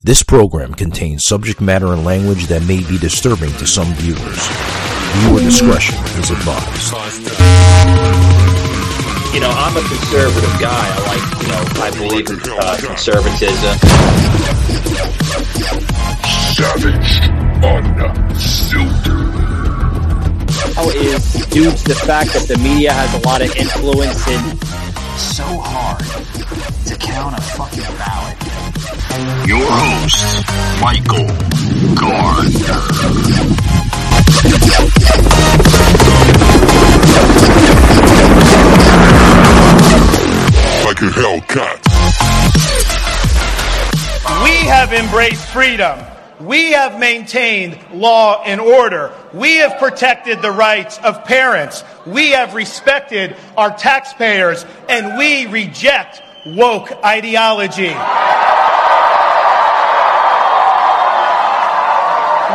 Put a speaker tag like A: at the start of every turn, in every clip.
A: This program contains subject matter and language that may be disturbing to some viewers. Viewer discretion is advised.
B: You know, I'm a conservative guy. I like, you know, I believe in uh, conservatism.
C: Savage Unfiltered.
D: How is due to the fact that the media has a lot of influence in
E: so hard to count a fucking ballot.
C: Your host, Michael Gardner. Like a Hellcat.
F: We have embraced freedom. We have maintained law and order. We have protected the rights of parents. We have respected our taxpayers and we reject woke ideology.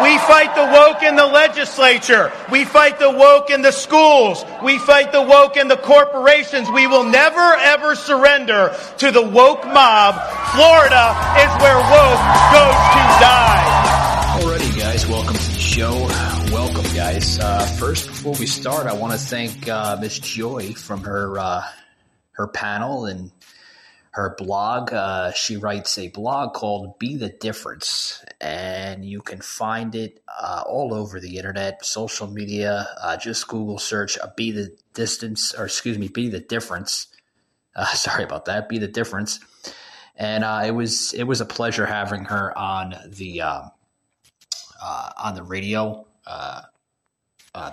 F: We fight the woke in the legislature. We fight the woke in the schools. We fight the woke in the corporations. We will never ever surrender to the woke mob. Florida is where woke goes to die.
E: Alrighty, guys, welcome to the show. Welcome, guys. Uh, first, before we start, I want to thank uh, Miss Joy from her uh, her panel and her blog. Uh, she writes a blog called Be the Difference, and you can find it uh, all over the internet, social media. Uh, just Google search Be the Distance, or excuse me, Be the Difference. Uh, sorry about that. Be the Difference. And uh, it was it was a pleasure having her on the um, uh, on the radio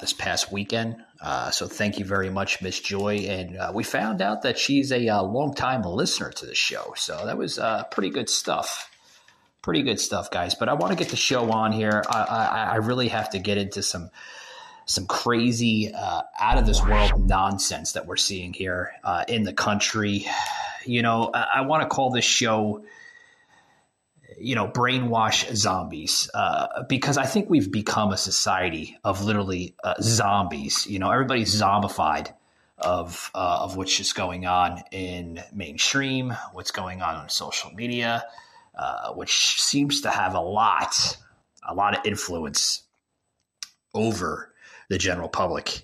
E: this past weekend. Uh, so thank you very much, Miss Joy. And uh, we found out that she's a uh, long-time listener to the show. So that was pretty good stuff. Pretty good stuff, guys. But I want to get the show on here. I, I, I really have to get into some some crazy, out of this world nonsense that we're seeing here in the country. You know, I, I want to call this show you know, brainwash zombies uh, because I think we've become a society of literally uh, zombies. You know, everybody's zombified of uh, of what's just going on in mainstream, what's going on on social media, uh, which seems to have a lot, a lot of influence over the general public.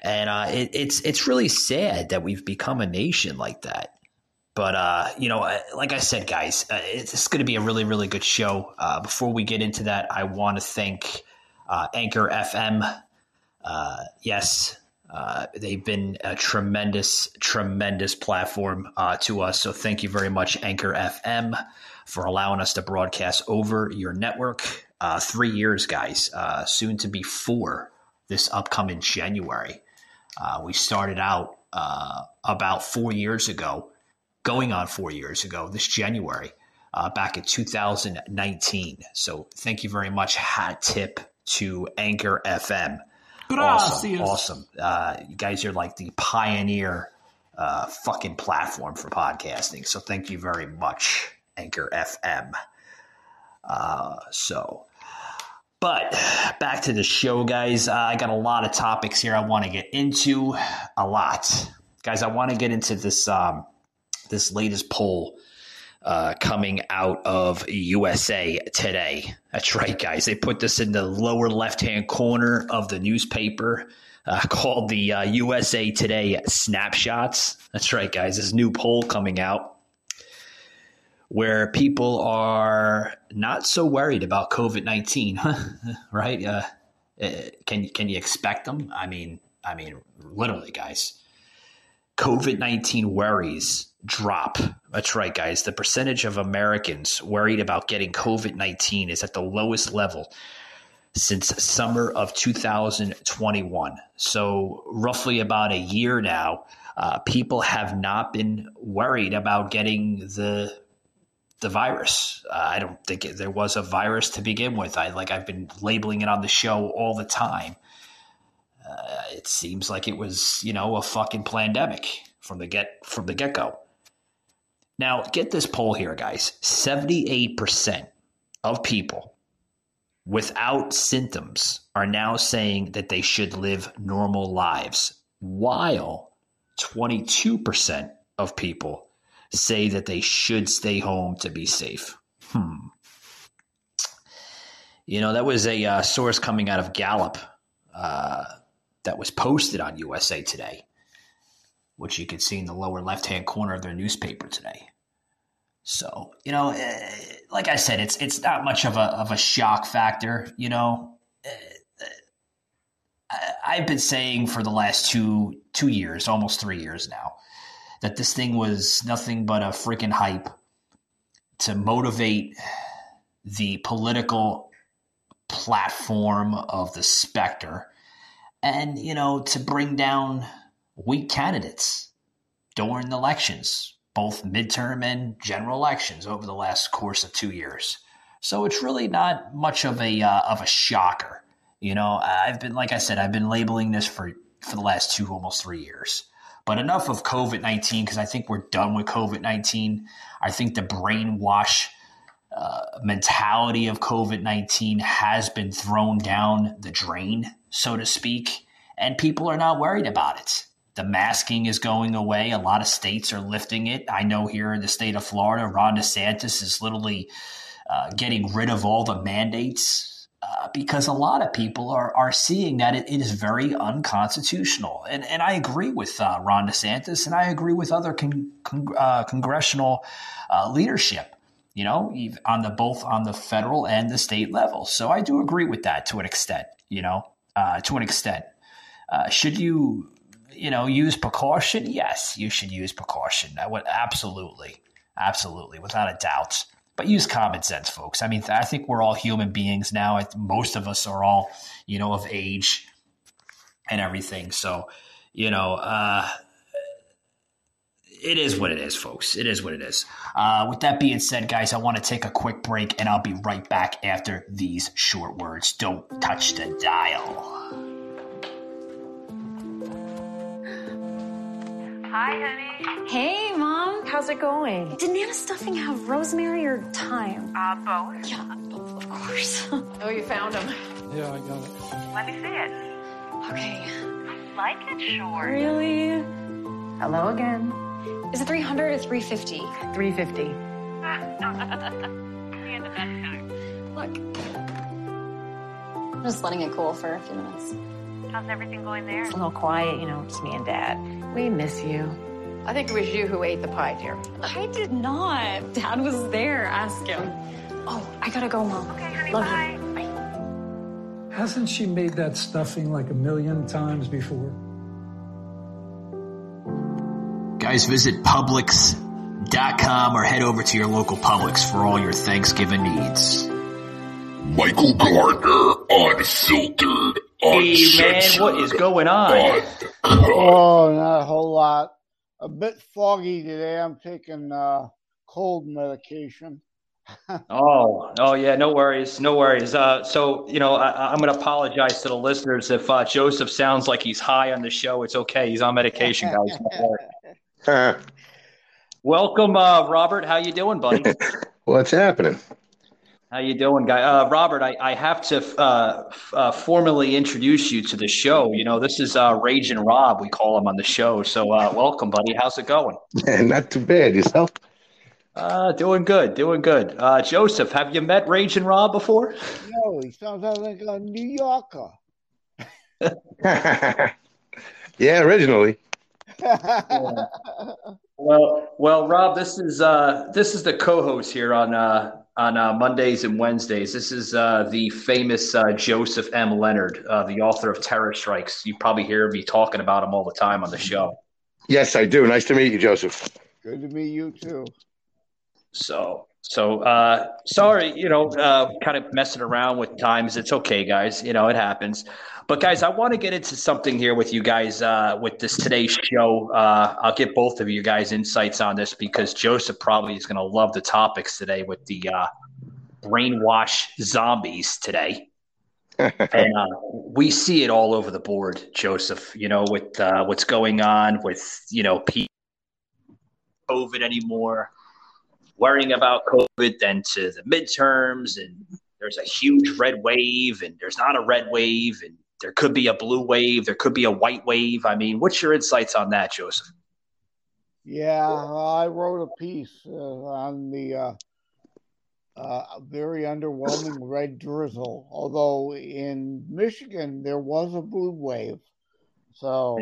E: And uh, it, it's it's really sad that we've become a nation like that. But uh, you know, like I said, guys, uh, it's going to be a really, really good show. Uh, before we get into that, I want to thank uh, Anchor FM. Uh, yes, uh, they've been a tremendous, tremendous platform to us. So thank you very much, Anchor FM, for allowing us to broadcast over your network. three years, guys, soon to be four this upcoming January. we started out about four years ago going on four years ago, this January, uh, back in 2019. So thank you very much. Hat tip to Anchor FM. Awesome. Awesome. Uh, you guys are like the pioneer uh, fucking platform for podcasting. So thank you very much, Anchor FM. Uh, so, but back to the show, guys. Uh, I got a lot of topics here I want to get into. A lot. Guys, I want to get into this. Um, this latest poll uh, coming out of USA Today. That's right, guys. They put this in the lower left hand corner of the newspaper uh, called the uh, USA Today Snapshots. That's right, guys. This new poll coming out where people are not so worried about COVID 19, right? Uh, uh, can, can you expect them? I mean, I mean, literally, guys. COVID 19 worries drop. That's right, guys. The percentage of Americans worried about getting COVID 19 is at the lowest level since summer of 2021. So, roughly about a year now, uh, people have not been worried about getting the the virus. Uh, I don't think it, there was a virus to begin with. I like I've been labeling it on the show all the time. Uh, it seems like it was, you know, a fucking pandemic from the get from the get go. Now, get this poll here, guys 78% of people without symptoms are now saying that they should live normal lives, while 22% of people say that they should stay home to be safe. Hmm. You know, that was a uh, source coming out of Gallup uh, that was posted on USA Today, which you can see in the lower left hand corner of their newspaper today. So, you know, eh, like I said, it's it's not much of a of a shock factor. You know, eh, I've been saying for the last two two years, almost three years now, that this thing was nothing but a freaking hype to motivate the political platform of the specter and you know to bring down weak candidates during elections both midterm and general elections over the last course of two years. So it's really not much of a uh, of a shocker. You know i've been like i said i've been labeling this for for the last two almost three years. But enough of covid-19 because i think we're done with covid-19 i think the brainwash uh, mentality of COVID 19 has been thrown down the drain, so to speak, and people are not worried about it. The masking is going away. A lot of states are lifting it. I know here in the state of Florida, Ron DeSantis is literally uh, getting rid of all the mandates uh, because a lot of people are, are seeing that it, it is very unconstitutional. And, and I agree with uh, Ron DeSantis and I agree with other con- con- uh, congressional uh, leadership you know, on the both on the federal and the state level. So I do agree with that to an extent, you know, uh, to an extent. Uh, should you, you know, use precaution? Yes, you should use precaution. I would absolutely, absolutely, without a doubt. But use common sense, folks. I mean, I think we're all human beings now. Most of us are all, you know, of age and everything. So, you know, uh, it is what it is, folks. It is what it is. Uh, with that being said, guys, I want to take a quick break and I'll be right back after these short words. Don't touch the dial.
G: Hi, honey.
H: Hey, Mom.
G: How's it going?
H: Did Nana stuffing have rosemary or thyme?
G: Uh, both.
H: Yeah, both, of course.
G: oh, you found them.
I: Yeah, I got it.
G: Let me see it.
H: Okay.
G: Like it, sure.
H: Really?
G: Hello again.
H: Is it 300 or 350?
G: 350.
H: Look. I'm just letting it cool for a few minutes.
G: How's everything going there?
J: It's a little quiet, you know, just me and Dad. We miss you.
G: I think it was you who ate the pie, dear.
H: I did not. Dad was there. Ask him. Oh, I gotta go, Mom.
G: Okay, honey,
H: Love
G: bye.
H: you. Bye.
I: Hasn't she made that stuffing like a million times before?
E: Guys, visit Publix.com or head over to your local Publix for all your Thanksgiving needs.
C: Michael Gardner, unfiltered,
K: Hey man, what is going on?
L: Oh, not a whole lot. A bit foggy today. I'm taking uh, cold medication.
K: Oh, oh yeah, no worries, no worries. Uh, so you know, I, I'm going to apologize to the listeners if uh, Joseph sounds like he's high on the show. It's okay, he's on medication, guys. Welcome, uh, Robert. How you doing, buddy?
M: What's happening?
K: How you doing, guy? Uh, Robert, I, I have to uh, f- uh, formally introduce you to the show. You know, this is uh, Raging Rob. We call him on the show. So, uh, welcome, buddy. How's it going?
M: Not too bad. Yourself?
K: Uh, doing good, doing good. Uh, Joseph, have you met Raging Rob before?
L: No, he sounds like a New Yorker.
M: yeah, originally.
K: Well, well, Rob, this is uh, this is the co-host here on uh, on uh, Mondays and Wednesdays. This is uh, the famous uh, Joseph M. Leonard, uh, the author of Terror Strikes. You probably hear me talking about him all the time on the show.
M: Yes, I do. Nice to meet you, Joseph.
L: Good to meet you too.
K: So, so uh, sorry, you know, uh, kind of messing around with times. It's okay, guys. You know, it happens. But guys, I want to get into something here with you guys uh, with this today's show. Uh, I'll get both of you guys insights on this because Joseph probably is going to love the topics today with the uh, brainwash zombies today. and uh, we see it all over the board, Joseph. You know, with uh, what's going on with you know COVID anymore, worrying about COVID, than to the midterms, and there's a huge red wave, and there's not a red wave, and there could be a blue wave, there could be a white wave. I mean, what's your insights on that, Joseph?
L: Yeah, I wrote a piece uh, on the uh, uh, very underwhelming red drizzle. Although in Michigan there was a blue wave, so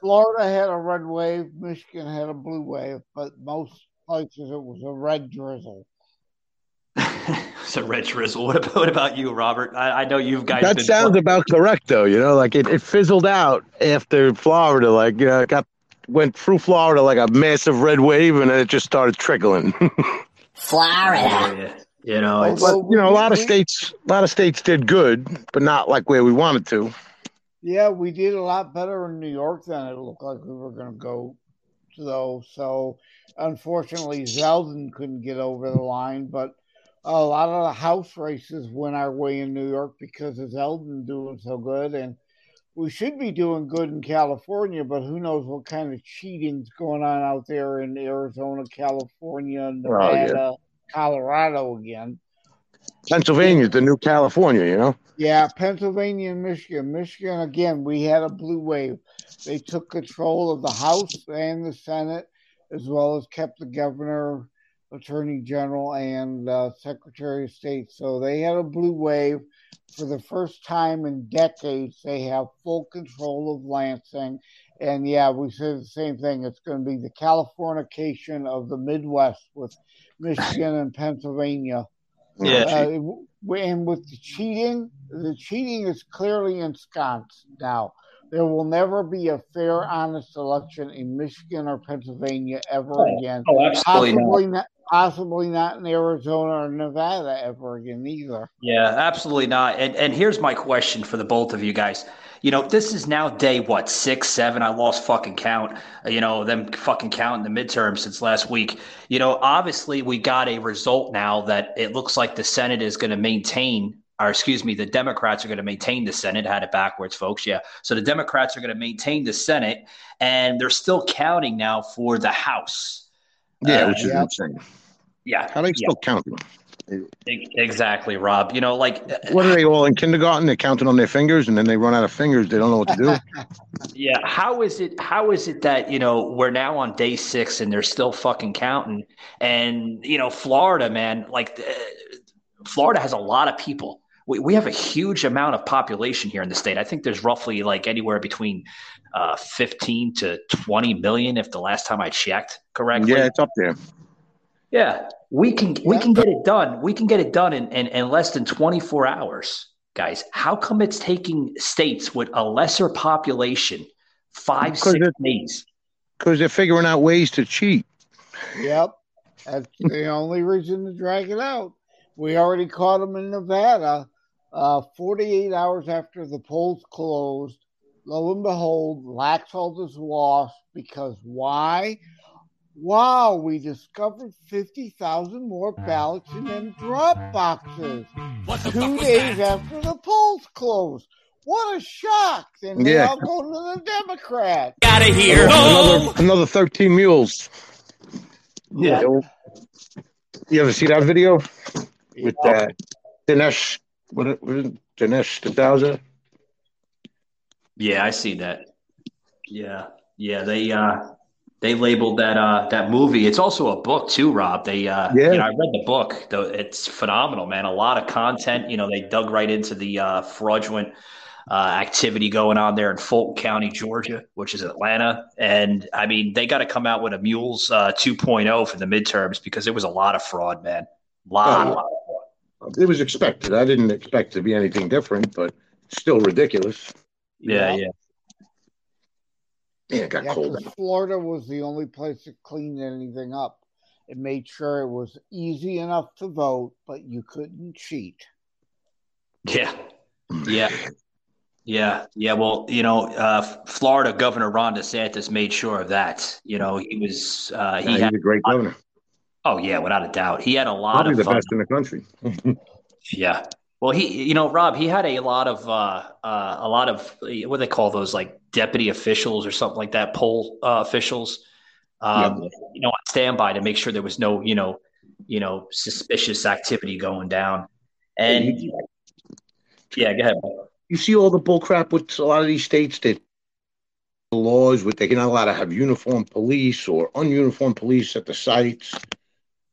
L: Florida had a red wave, Michigan had a blue wave, but most places it was a red drizzle.
E: it's a red drizzle. What about, what about you, Robert? I, I know you've guys.
M: That
E: been
M: sounds about correct, though. You know, like it, it fizzled out after Florida. Like, you know, it got went through Florida like a massive red wave, and then it just started trickling.
E: Florida. Oh, yeah. You know, it's,
M: but you know, a lot of states, a lot of states did good, but not like where we wanted to.
L: Yeah, we did a lot better in New York than it looked like we were going to go, though. So, unfortunately, Zeldin couldn't get over the line, but a lot of the house races went our way in New York because of Zeldin doing so good, and we should be doing good in California, but who knows what kind of cheating's going on out there in Arizona, California, oh, Nevada, Colorado again.
M: Pennsylvania's the new California, you know.
L: Yeah, Pennsylvania and Michigan. Michigan again, we had a blue wave. They took control of the House and the Senate, as well as kept the governor, attorney general, and uh, secretary of state. So they had a blue wave. For the first time in decades, they have full control of Lansing. And yeah, we said the same thing. It's going to be the Californication of the Midwest with Michigan and Pennsylvania.
E: Yeah.
L: Uh, and with the cheating, the cheating is clearly ensconced now. There will never be a fair, honest election in Michigan or Pennsylvania ever
E: Oh,
L: again.
E: oh, absolutely not.
L: possibly not. Possibly not in Arizona or Nevada ever again either.
E: Yeah, absolutely not. And and here's my question for the both of you guys. You know, this is now day what six, seven. I lost fucking count. uh, You know, them fucking counting the midterm since last week. You know, obviously we got a result now that it looks like the Senate is going to maintain, or excuse me, the Democrats are going to maintain the Senate. Had it backwards, folks. Yeah. So the Democrats are going to maintain the Senate, and they're still counting now for the House.
M: Yeah,
E: Uh,
M: which is
L: yeah.
M: insane.
E: Yeah.
M: How do they
E: yeah,
M: still counting?
E: e- exactly, Rob. You know, like
M: What are they all in kindergarten? They're counting on their fingers, and then they run out of fingers. They don't know what to do.
E: Yeah, how is it? How is it that you know we're now on day six and they're still fucking counting? And you know, Florida, man, like uh, Florida has a lot of people. We we have a huge amount of population here in the state. I think there's roughly like anywhere between uh, 15 to 20 million, if the last time I checked correctly.
M: yeah, it's up there.
E: Yeah, we can we can get it done. We can get it done in, in, in less than 24 hours, guys. How come it's taking states with a lesser population five,
M: Because
E: six
M: it-
E: days?
M: Because they're figuring out ways to cheat.
L: Yep. That's the only reason to drag it out. We already caught them in Nevada. Uh, 48 hours after the polls closed, lo and behold, Laxalt is lost because why? Wow, we discovered 50,000 more ballots in them drop boxes. Two days after the polls closed. What a shock. Then they
M: Yeah.
L: all go to the Democrats. Out of here!
M: Oh, another, another 13 mules.
E: Yeah.
M: You ever see that video with uh, Dinesh? What, it- what is it? Dinesh D'Souza?
E: Yeah, I see that. Yeah, yeah. They uh, they labeled that uh, that movie. It's also a book too, Rob. They uh,
M: Yeah.
E: you know, I read the book. Though it's phenomenal, man. A lot of content. You know, they dug right into the uh, fraudulent uh, activity going on there in Fulton County, Georgia, which is Atlanta. And I mean, they got to come out with a Mules uh, 2.0 for the midterms because there was a lot of fraud, man. Lot,
M: Oh,
E: lot.
M: It was expected. I didn't expect to be anything different, but still ridiculous.
E: Yeah,
L: Yep.
E: yeah.
M: Yeah, it got
L: Yeah,
M: cold.
L: 'cause Florida was the only place that cleaned anything up. It made sure it was easy enough to vote, but you couldn't cheat.
E: Yeah, yeah, yeah, yeah. Well, you know, uh, Florida Governor Ron DeSantis made sure of that. You know, he was uh,
M: Yeah,
E: he
M: he's
E: had
M: a great governor.
E: Oh yeah, without a doubt, he had a lot
M: Probably
E: of
M: the
E: uh,
M: best in the country.
E: yeah. Well, he, you know, Rob, he had a lot of, uh, uh, a lot of, what do they call those, like deputy officials or something like that, poll uh, officials, um, you know, on standby to make sure there was no, you know, you know, suspicious activity going down. And yeah, go ahead.
M: you see all the bull crap with a lot of these states that the laws with they're not allowed to have uniform police or ununiformed police at the sites.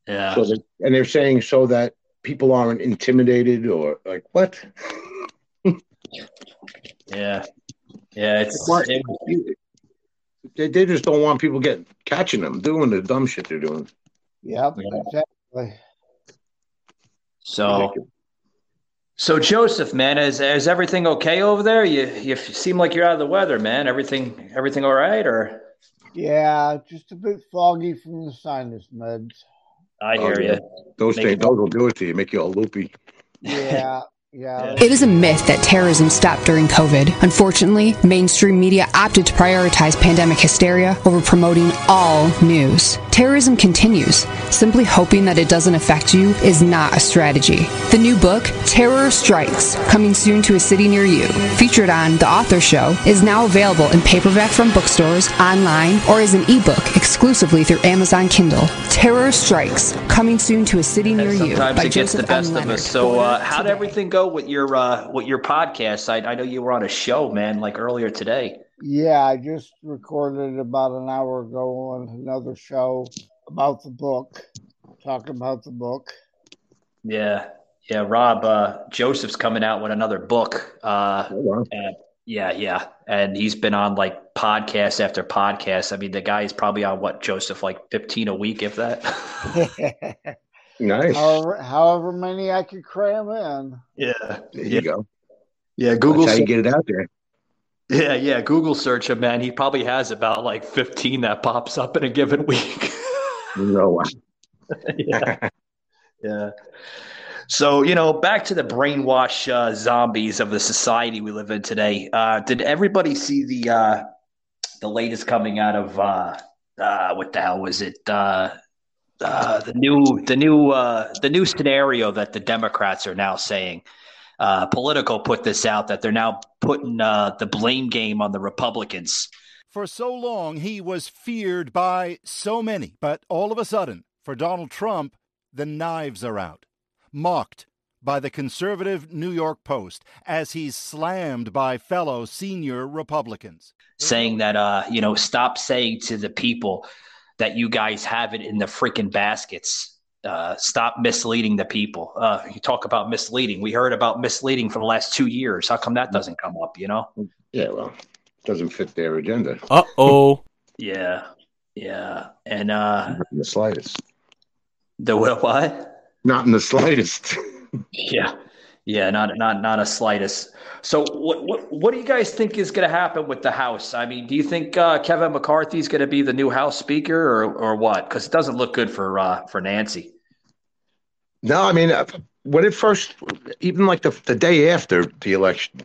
E: Yeah.
M: So that, and they're saying so that people aren't intimidated or like what?
E: Yeah, yeah. It's
M: What?
E: it-
M: They, they just don't want people getting catching them doing the dumb shit they're doing.
L: Yep,
E: Yeah.
L: exactly.
E: so. So Joseph, man, is is everything okay over there? You you seem like you're out of the weather, man. Everything everything all right? Or
L: Yeah, just a bit foggy from the sinus meds.
E: I
M: Oh,
E: hear
M: yeah.
E: you.
M: Those
E: Make
M: things,
E: it-
M: those will do it to you, make you all loopy.
L: Yeah, yeah.
N: It is a myth that terrorism stopped during COVID. Unfortunately, mainstream media opted to prioritize pandemic hysteria over promoting all news. Terrorism continues. Simply hoping that it doesn't affect you is not a strategy. The new book, Terror Strikes, coming soon to a city near you, featured on The Author Show, is now available in paperback from bookstores, online, or as an ebook exclusively through Amazon Kindle. Terror Strikes, coming soon to a city near you.
E: Sometimes
N: by
E: it gets the
N: Joseph M.
E: best of
N: Leonard.
E: us. So, uh, how did everything go with your uh, with your podcast? I, I know you were on a show, man, like earlier today.
L: Yeah, I just recorded about an hour ago on another show about the book, talking about the book.
E: Yeah, yeah. Rob uh, Joseph's coming out with another book. Uh, and- yeah, yeah, and he's been on like podcast after podcast. I mean, the guy is probably on what Joseph, like fifteen a week, if that.
M: Nice.
L: However, however many I could cram in.
E: Yeah,
M: There you go.
E: yeah. Google.
M: That's how you get it out there.
E: Yeah, yeah. Google search him, man. He probably has about like fifteen that pops up in a given week.
M: No, one.
E: yeah. Yeah. So, you know, back to the brainwash uh, zombies of the society we live in today. Uh, did everybody see the uh, the latest coming out of uh, uh, what the hell was it? Uh, uh, the new the new uh, the new scenario that the Democrats are now saying. Uh, Politico put this out that they're now putting uh, the blame game on the Republicans.
O: For so long, he was feared by so many, but all of a sudden, for Donald Trump, the knives are out. Mocked by the conservative New York Post as he's slammed by fellow senior Republicans.
E: saying that uh you know stop saying to the people that you guys have it in the freaking baskets. Uh stop misleading the people. Uh you talk about misleading. We heard about misleading for the last two years. How come that doesn't come up you know?
M: Yeah, well, doesn't fit their agenda.
A: Uh oh.
E: yeah yeah. And uh
M: Not in the slightest.
E: the what what?
M: Not in the slightest.
E: yeah yeah not not not a slightest so what what what do you guys think is going to happen with the house i mean do you think uh kevin is going to be the new house speaker or or what because it doesn't look good for uh for nancy
M: No, I mean, uh, when it first, even like the the day after the election,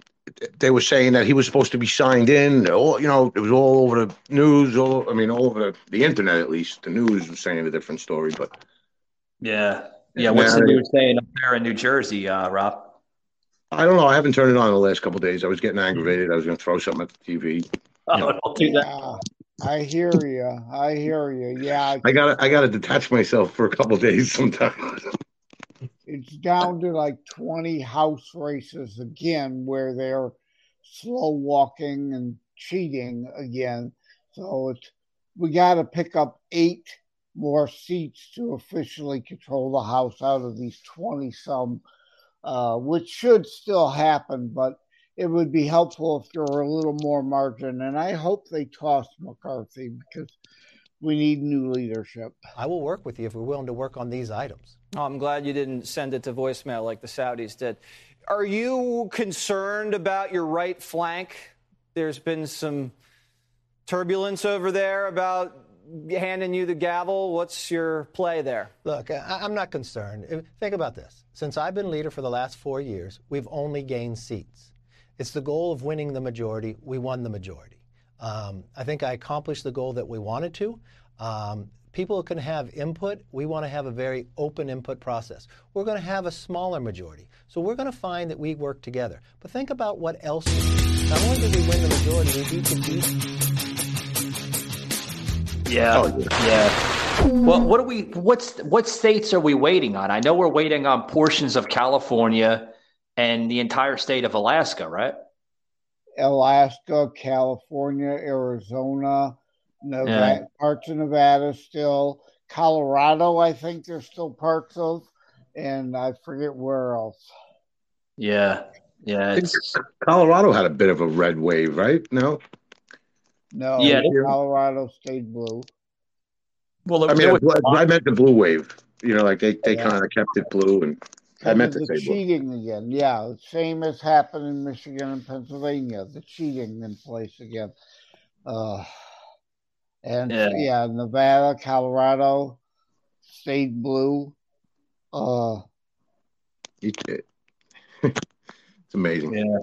M: they were saying that he was supposed to be signed in. All you know, it was all over the news. All I mean, all over the, internet at least. The news was saying a different story, but
E: Yeah. Yeah. What's the news saying up there in New Jersey, uh, Rob?
M: I don't know. I haven't turned it on in the last couple of days. I was getting hmm. aggravated. I was going to throw something at the TV.
E: Oh, don't do that.
L: Yeah, I hear you. I hear you. Yeah,
M: I got to I got to detach myself for a couple of days sometimes.
L: it's down to like 20 house races again where they're slow walking and cheating again. So it's we got to pick up eight more seats to officially control the House out of these 20 some, uh, which should still happen, but it would be helpful if there were a little more margin. And I hope they toss McCarthy because we need new leadership.
P: I will work with you if we're willing to work on these items.
Q: Oh, I'm glad you didn't send it to voicemail like the Saudis did. Are you concerned about your right flank? There's been some turbulence over there about handing you the gavel. What's your play there?
P: Look, I, I'm not concerned. Think about this. Since I've been leader for the last four years, we've only gained seats. It's the goal of winning the majority. We won the majority. Um, I think I accomplished the goal that we wanted to. Um, people can have input. We want to have a very open input process. We're going to have a smaller majority. So we're going to find that we work together. But think about what else. Not only did we win the majority, we beat the beat.
E: Yeah. yeah. Well, what are we? What's what states are we waiting on? I know we're waiting on portions of California and the entire state of Alaska, right?
L: Alaska, California, Arizona, Nevada,
E: Yeah.
L: parts of Nevada still, Colorado, I think there's still parts of, and I forget where else.
E: Yeah, yeah. It's,
M: Colorado had a bit of a red wave, right? No.
L: No,
E: Yeah.
L: Colorado stayed blue.
E: Well,
M: I mean,
E: was,
M: I, I meant the blue wave. You know, like they, they
L: Yeah.
M: kind of kept it blue, and I meant to
L: the
M: say blue.
L: cheating again. Yeah, same as happened in Michigan and Pennsylvania. The cheating in place again. Uh, and
E: Yeah.
L: yeah. Nevada, Colorado stayed blue. Uh,
M: You- It's amazing.
E: yeah.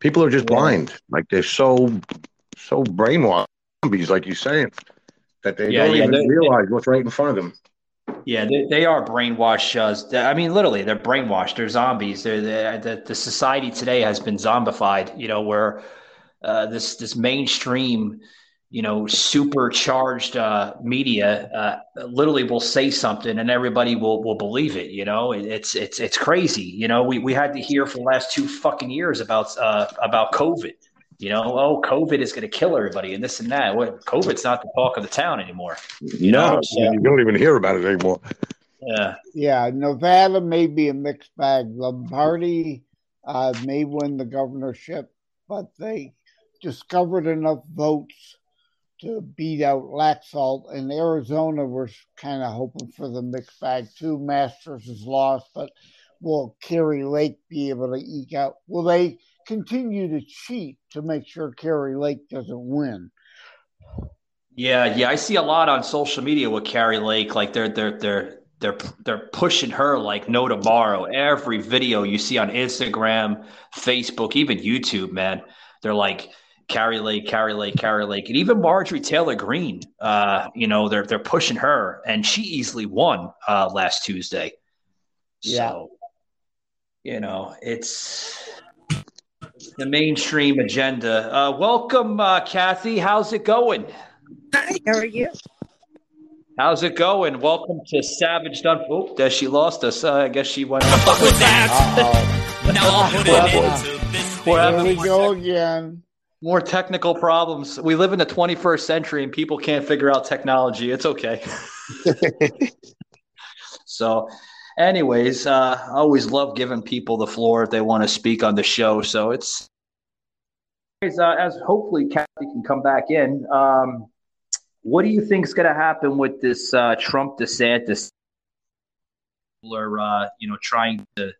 M: People are just
E: Yeah.
M: blind. Like they're so so brainwashed, zombies, like you're saying, that they
E: Yeah,
M: don't
E: yeah,
M: even realize what's right in front of them.
E: Yeah, they, they are brainwashed. Uh, I mean, literally, they're brainwashed. They're zombies. They're, they're, the the society today has been zombified. You know, where uh, this this mainstream, you know, supercharged uh, media uh, literally will say something and everybody will will believe it. You know, It- it's it's it's crazy. You know, we we had to hear for the last two fucking years about uh, about COVID. You know, oh, COVID is going to kill everybody and this and that. What COVID's not the talk of the town anymore.
M: No,
E: so-
M: you don't even hear about it anymore.
E: Yeah.
L: yeah, Nevada may be a mixed bag. Lombardo uh, may win the governorship, but they discovered enough votes to beat out Laxalt. And Arizona, we're kind of hoping for the mixed bag too. Masters is lost, but will Kari Lake be able to eke out? Will they continue to cheat to make sure Kari Lake doesn't win?
E: Yeah, yeah, I see a lot on social media with Kari Lake. Like they're they're they're they're they're pushing her like no tomorrow. Every video you see on Instagram, Facebook, even YouTube, man, they're like Kari Lake, Kari Lake, Kari Lake, and even Marjorie Taylor Greene. Uh, you know, they're they're pushing her, and she easily won uh, last Tuesday.
L: Yeah.
E: So, you know, it's the mainstream agenda. Uh, welcome, uh, Kathy. How's it going?
R: Hi, how are you?
E: How's it going? Welcome to Savage Done. Oh, there she lost us. Uh, I guess she went.
L: Uh-oh.
E: now I'll put it We're
L: Here we
E: having
L: go again.
E: more technical problems. We live in the 21st century and people can't figure out technology. It's okay. so, anyways, uh, I always love giving people the floor if they want to speak on the show. So it's as, uh, as hopefully Kathy can come back in. Um, what do you think is going to happen with this uh, Trump DeSantis? Are uh, you know trying to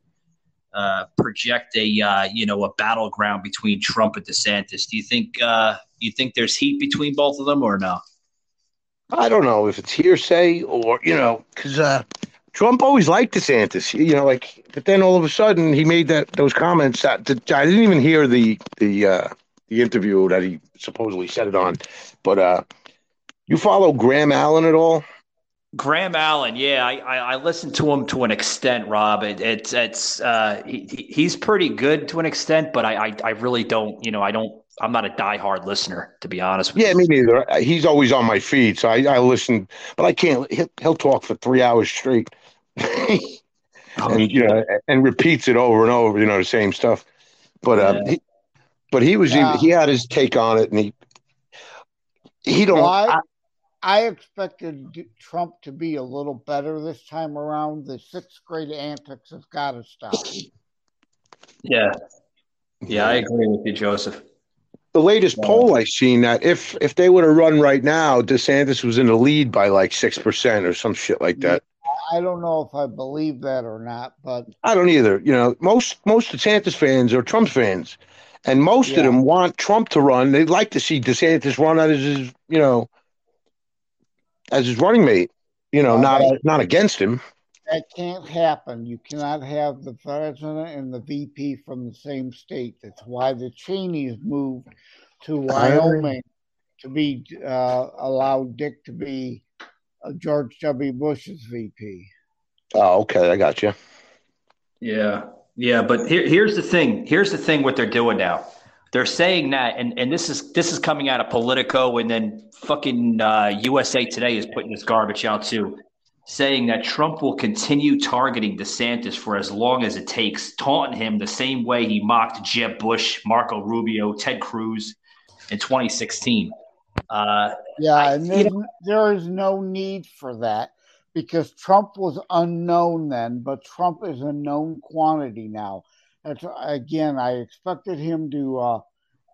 E: uh, project a uh, you know a battleground between Trump and DeSantis. Do you think uh, you think there's heat between both of them or no?
M: I don't know if it's hearsay or you know, because uh, Trump always liked DeSantis. You know, like, but then all of a sudden he made that those comments that, that I didn't even hear the the uh, the interview that he supposedly said it on. But uh, you follow Graham Allen at all?
E: Graham Allen, yeah, I, I, I listened to him to an extent, Rob. It, it's it's uh, he, he- he's pretty good to an extent, but I, I I really don't, you know, I don't. I'm not a diehard listener, to be honest with
M: Yeah, me neither. He's always on my feed, so I, I listen, but I can't. He'll, he'll talk for three hours straight, and you know, and repeats it over and over. You know, the same stuff. But uh,
L: Yeah.
M: he, but he was
L: Yeah.
M: he had his take on it, and he he don't.
L: Well, I,
M: I-
L: I expected Trump to be a little better this time around. The sixth grade antics have got to stop.
E: Yeah, yeah, I agree with you, Joseph.
M: the latest poll I seen that if if they were to run right now, DeSantis was in the lead by like six percent or some shit like that.
L: I don't know if I believe that or not, but
M: I don't either. You know, most most DeSantis fans are Trump fans, and most
L: Yeah.
M: of them want Trump to run. They'd like to see DeSantis run as his, you know, as his running mate. You know, not
L: Right.
M: not against him.
L: that can't happen. You cannot have the president and the VP from the same state. That's why the Cheneys moved to Wyoming to be uh, allow Dick to be George W. Bush's VP.
M: Oh, okay, I got you.
E: Yeah, yeah, but here, here's the thing. Here's the thing. What they're doing now, they're saying that, and and this is this is coming out of Politico, and then fucking uh, USA Today is putting this garbage out too, saying that Trump will continue targeting DeSantis for as long as it takes, taunting him the same way he mocked Jeb Bush, Marco Rubio, Ted Cruz in 2016. Uh,
L: Yeah, and there's, there is no need for that because Trump was unknown then, but Trump is a known quantity now. That's again, I expected him to uh,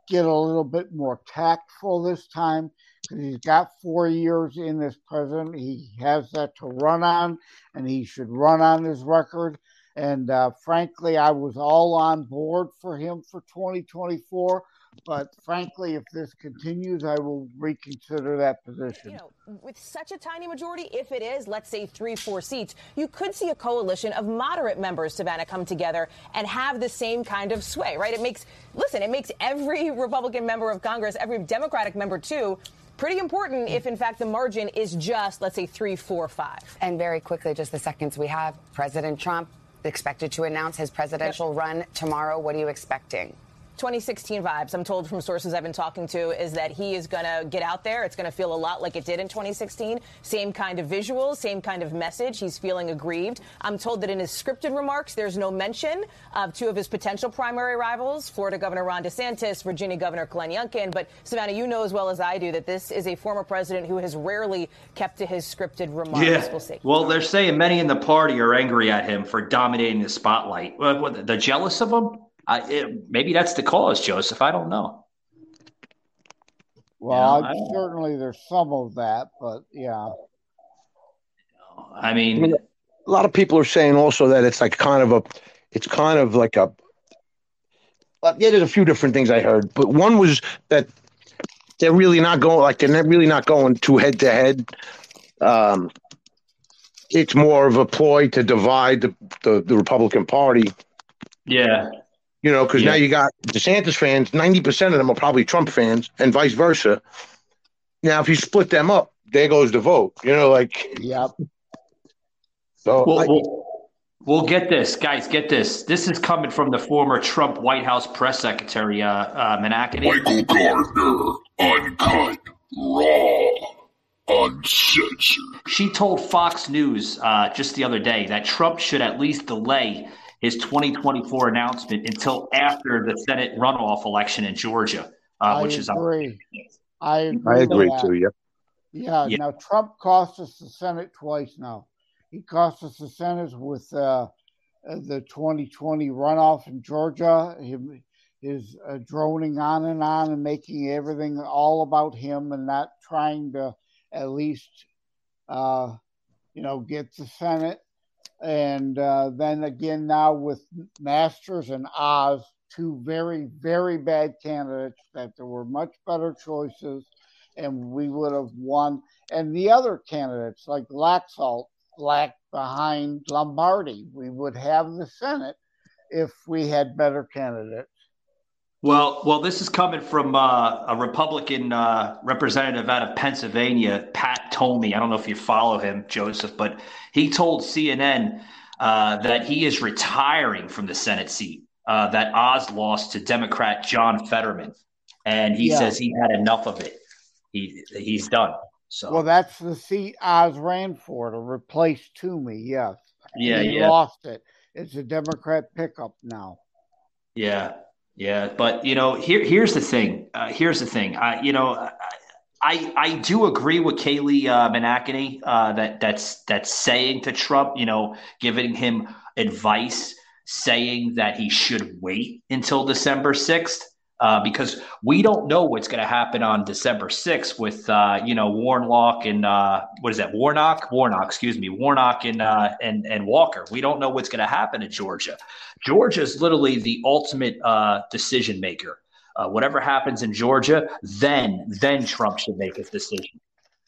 L: get a little bit more tactful this time because he's got four years in as president. He has that to run on, and he should run on his record. And uh, frankly, I was all on board for him for 2024. But frankly, if this continues, I will reconsider that position.
R: You know, with such a tiny majority, if it is, let's say three, four seats, you could see a coalition of moderate members, Savannah, come together and have the same kind of sway, right? It makes, listen, it makes every Republican member of Congress, every Democratic member too, pretty important if, in fact, the margin is just, let's say, three, four, five.
S: And very quickly, just the seconds we have, President Trump expected to announce his presidential yep. run tomorrow. What are you expecting?
R: 2016 vibes. I'm told from sources I've been talking to is that he is going to get out there. It's going to feel a lot like it did in 2016. Same kind of visuals, same kind of message. He's feeling aggrieved. I'm told that in his scripted remarks, there's no mention of two of his potential primary rivals, Florida Governor Ron DeSantis, Virginia Governor Glenn Youngkin. But Savannah, you know as well as I do that this is a former president who has rarely kept to his scripted remarks.
E: Yeah.
R: We'll see.
E: Well, they're saying many in the party are angry at him for dominating the spotlight. What, what, they're jealous of him? I, it, maybe that's the cause, Joseph. I don't know.
L: Well, you know, certainly there's some of that, but yeah.
E: I mean,
M: I mean, a lot of people are saying also that it's like kind of a, it's kind of like a. Yeah, there's a few different things I heard, but one was that they're really not going like they're not really not going too head to head. Um, it's more of a ploy to divide the, the, the Republican Party.
E: Yeah.
M: You know, because yeah. now you got DeSantis fans, 90% of them are probably Trump fans, and vice versa. Now, if you split them up, there goes the vote. You know, like.
L: Yep.
M: So.
E: Well,
M: I,
E: we'll, we'll, get this, guys, get this. This is coming from the former Trump White House press secretary, uh, uh, McEnany.
C: Michael Gardner, uncut, raw. Uncensored.
E: She told Fox News uh, just the other day that Trump should at least delay his 2024 announcement until after the Senate runoff election in Georgia, uh, which is
L: agree. I agree.
M: I agree too. Yep.
L: Yeah, yeah. Now Trump cost us the Senate twice. Now he cost us the Senate with uh, the 2020 runoff in Georgia. Him, his uh, droning on and on and making everything all about him and not trying to at least, uh, you know, get the Senate and uh, then again now with Masters and Oz, two very very bad candidates that there were much better choices, and we would have won. And the other candidates like Laxalt lacked behind Lombardo. We would have the Senate if we had better candidates.
E: Well, well, this is coming from uh, a Republican uh, representative out of Pennsylvania, Pat Toomey. I don't know if you follow him, Joseph, but he told CNN uh, that he is retiring from the Senate seat uh, that Oz lost to Democrat John Fetterman, and he yeah. says he had enough of it. He he's done. So
L: well, that's the seat Oz ran for to replace Toomey. Yes.
E: Yeah,
L: he
E: yeah.
L: lost it. It's a Democrat pickup now.
E: Yeah, yeah, but you know, here here's the thing. Uh, here's the thing. I, you know, I I do agree with Kayleigh uh, McEnany uh, that that's that's saying to Trump, you know, giving him advice, saying that he should wait until December sixth. Uh, because we don't know what's going to happen on December 6th with, uh, you know, Warnock and uh, what is that? Warnock, Warnock, excuse me, Warnock and uh, and and Walker. We don't know what's going to happen in Georgia. Georgia is literally the ultimate uh, decision maker. Uh, whatever happens in Georgia, then then Trump should make his decision.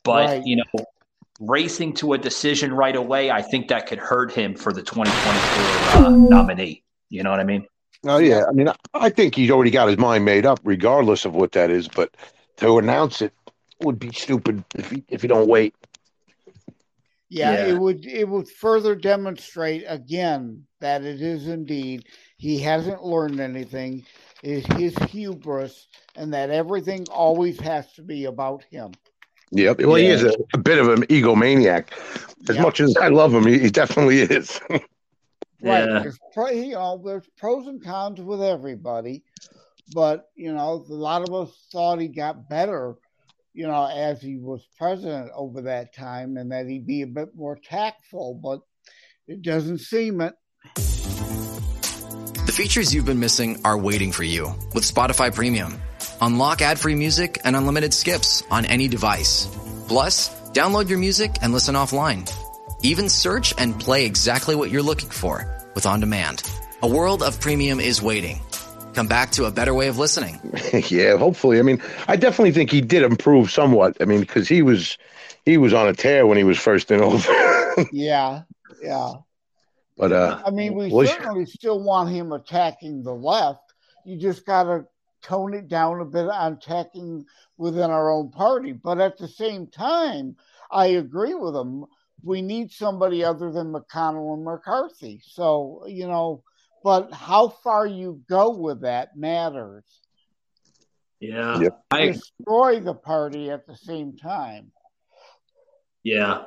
E: But right. you know, racing to a decision right away, I think that could hurt him for the 2024 nominee. You know what I mean?
M: Oh yeah, I mean, I think he's already got his mind made up, regardless of what that is. But to announce it would be stupid if you, if you don't wait.
L: Yeah, yeah, it would it would further demonstrate again that it is indeed he hasn't learned anything, is his hubris, and that everything always has to be about him.
M: Yep. Well, yeah. he is a, a, bit of an egomaniac. As yep. much as I love him, he, he definitely is.
L: Right. Yeah. There's, you know, there's pros and cons with everybody, but you know, a lot of us thought he got better you know, as he was president over that time, and that he'd be a bit more tactful, but it doesn't seem it.
T: The features you've been missing are waiting for you with Spotify Premium. Unlock ad free music and unlimited skips on any device. Plus, download your music and listen offline. Even search and play exactly what you're looking for with On Demand. A world of premium is waiting. Come back to a better way of listening.
M: yeah, hopefully. I mean, I definitely think he did improve somewhat. I mean, because he was he was on a tear when he was first in office.
L: yeah, yeah.
M: But uh,
L: I mean, we
M: well,
L: certainly still want him attacking the left. You just got to tone it down a bit on attacking within our own party. But at the same time, I agree with him. We need somebody other than McConnell and McCarthy. So you know, but how far you go with that matters.
E: Yeah,
M: Yep.
E: I
L: Destroy the party at the same time.
E: Yeah.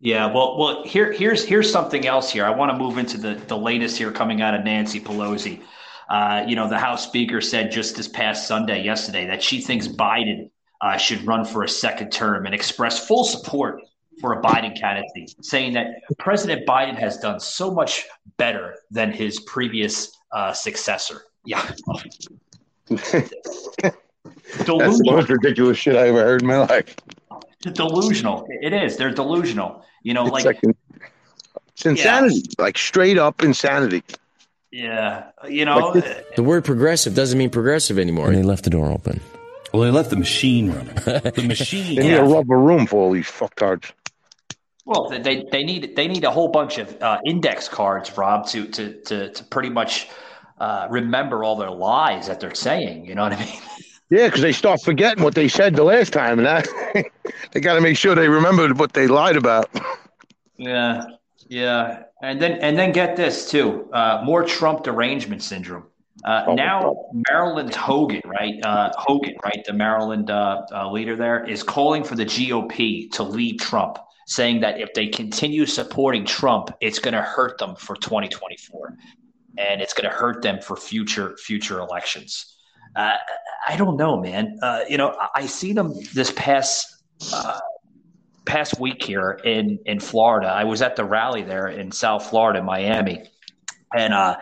E: Yeah, well, well, here, here's here's something else here. I want to move into the the latest here coming out of Nancy Pelosi. Uh, you know, the House Speaker said just this past Sunday, yesterday, that she thinks Biden uh, should run for a second term and express full support for a Biden candidacy, saying that President Biden has done so much better than his previous uh, successor. Yeah,
M: That's the most ridiculous shit I ever heard in my life.
E: delusional. It is. They're delusional. You know,
M: It's
E: like
M: like it's insanity, like straight up insanity.
E: yeah, you know.
U: The word progressive doesn't mean progressive anymore. And they left the door open.
V: Well, they left the machine running. The machine.
M: They need a rubber room for all these fucktards.
E: Well, they they need they need a whole bunch of uh, index cards, Rob, to to to to pretty much uh, remember all their lies that they're saying. You know what I mean?
M: Yeah, because they start forgetting what they said the last time, and that they got to make sure they remember what they lied about.
E: Yeah, yeah, and then and then get this too: uh, more Trump derangement syndrome. Uh,
M: Oh,
E: now Maryland Hogan, right? Uh, Hogan, right? The Maryland uh, leader there is calling for the GOP to leave Trump, saying that if they continue supporting Trump, it's going to hurt them for 2024, and it's going to hurt them for future future elections. Uh, I don't know, man. Uh, you know, I, I seen them this past uh, past week here in in Florida. I was at the rally there in South Florida, Miami, and uh,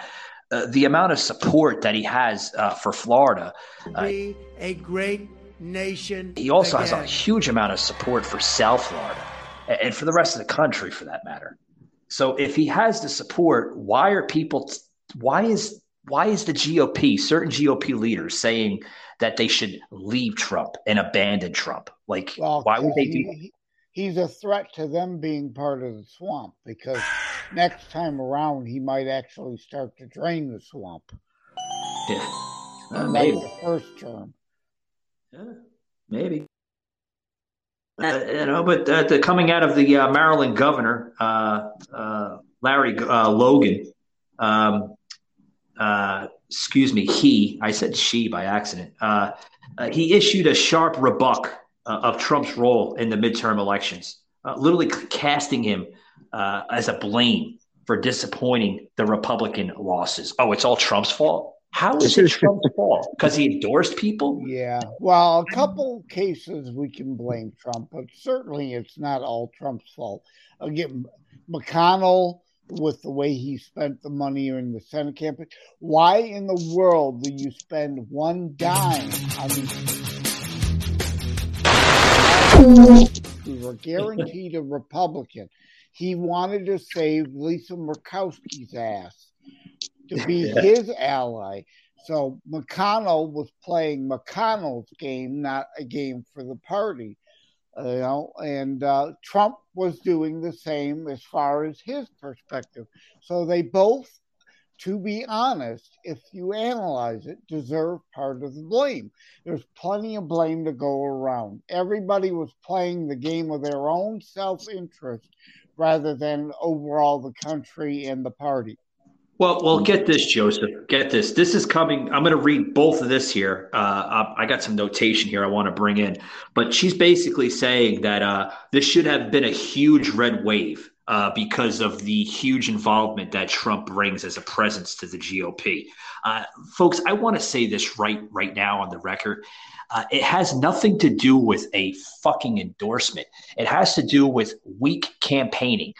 E: uh, the amount of support that he has uh, for Florida. Uh,
W: be a great nation.
E: he also has a huge amount of support for South Florida and for the rest of the country, for that matter. So if he has the support, why are people? Why is why is the GOP, certain GOP leaders, saying that they should leave Trump and abandon Trump? Like,
L: Well,
E: why would they do?
L: he- he's a threat to them being part of the swamp because next time around he might actually start to drain the swamp.
E: Yeah. Uh,
L: Like
E: maybe.
L: the first term.
E: Yeah, Maybe. Uh, you know, but uh, the coming out of the uh, Maryland governor, uh, uh, Larry Hogan, um, excuse me, he, I said she by accident, he issued a sharp rebuke of Trump's role in the midterm elections, literally casting him as a blame for disappointing the Republican losses. Oh, it's all Trump's fault? How is it Trump's fault? Because he endorsed people?
L: Yeah. Well, a couple cases we can blame Trump, but certainly it's not all Trump's fault. Again, McConnell with the way he spent the money in the Senate campaign. Why in the world do you spend one dime on these who were guaranteed a Republican? He wanted to save Lisa Murkowski's ass to be
E: Yeah.
L: his ally. So McConnell was playing McConnell's game, not a game for the party. You know, and uh, Trump was doing the same as far as his perspective. So they both, to be honest, if you analyze it, deserve part of the blame. There's plenty of blame to go around. Everybody was playing the game of their own self interest rather than overall the country and the party.
E: Well, well, get this, Joseph. Get this. This is coming. I'm going to read both of this here. Uh, I I got some notation here I want to bring in, but she's basically saying that uh, this should have been a huge red wave uh, because of the huge involvement that Trump brings as a presence to the GOP. Uh, folks, I want to say this right right now on the record. Uh, it has nothing to do with a fucking endorsement. It has to do with weak campaigning.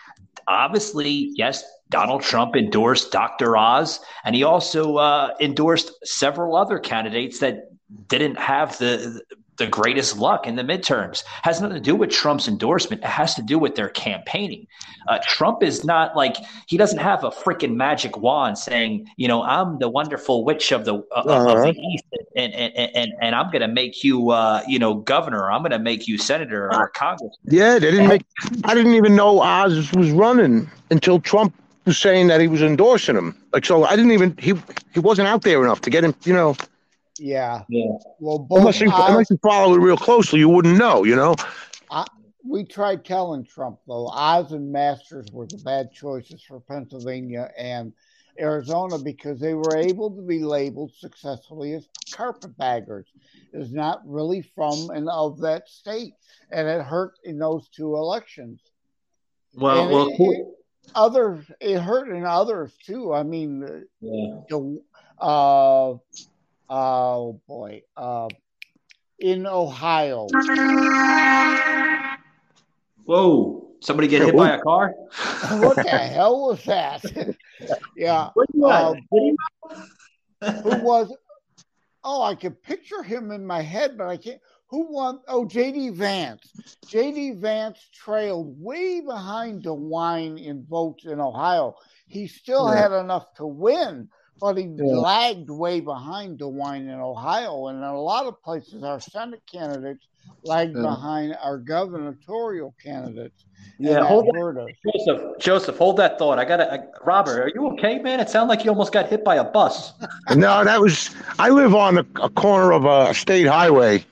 E: Obviously, yes, Donald Trump endorsed Dr. Oz, and he also uh, endorsed several other candidates that didn't have the the greatest luck in the midterms. Has nothing to do with Trump's endorsement. It has to do with their campaigning. Uh, Trump is not like he doesn't have a freaking magic wand saying, you know, I'm the wonderful witch of the uh, uh-huh. of the. East, and and and, and I'm going to make you, uh, you know, governor. I'm going to make you senator or congress.
M: Yeah, they didn't make. I didn't even know Oz was running until Trump was saying that he was endorsing him. Like, so I didn't even he he wasn't out there enough to get him. You know.
L: Yeah.
E: Yeah.
L: Well,
M: unless you, Oz, unless you follow it real closely, you wouldn't know. You know.
L: I, we tried telling Trump though, Oz and Masters were the bad choices for Pennsylvania and Arizona because they were able to be labeled successfully as carpetbaggers. Is not really from and of that state, and it hurt in those two elections.
E: Well, well,
L: it, it, other it hurt in others too. I mean,
E: yeah.
L: the, uh, oh boy, uh, in Ohio.
E: Whoa! Somebody get hit by a car?
L: what the hell was that? yeah. Um, who was? Oh, I can picture him in my head, but I can't. Who won? Oh, JD Vance. JD Vance trailed way behind DeWine in votes in Ohio. He still yeah. had enough to win, but he yeah. lagged way behind DeWine in Ohio. And in a lot of places, our Senate candidates lagged yeah. behind our gubernatorial candidates.
E: Yeah, hold that, Joseph. Joseph, hold that thought. I got to, Robert. Are you okay, man? It sounded like you almost got hit by a bus.
M: no, that was. I live on a, a corner of a state highway.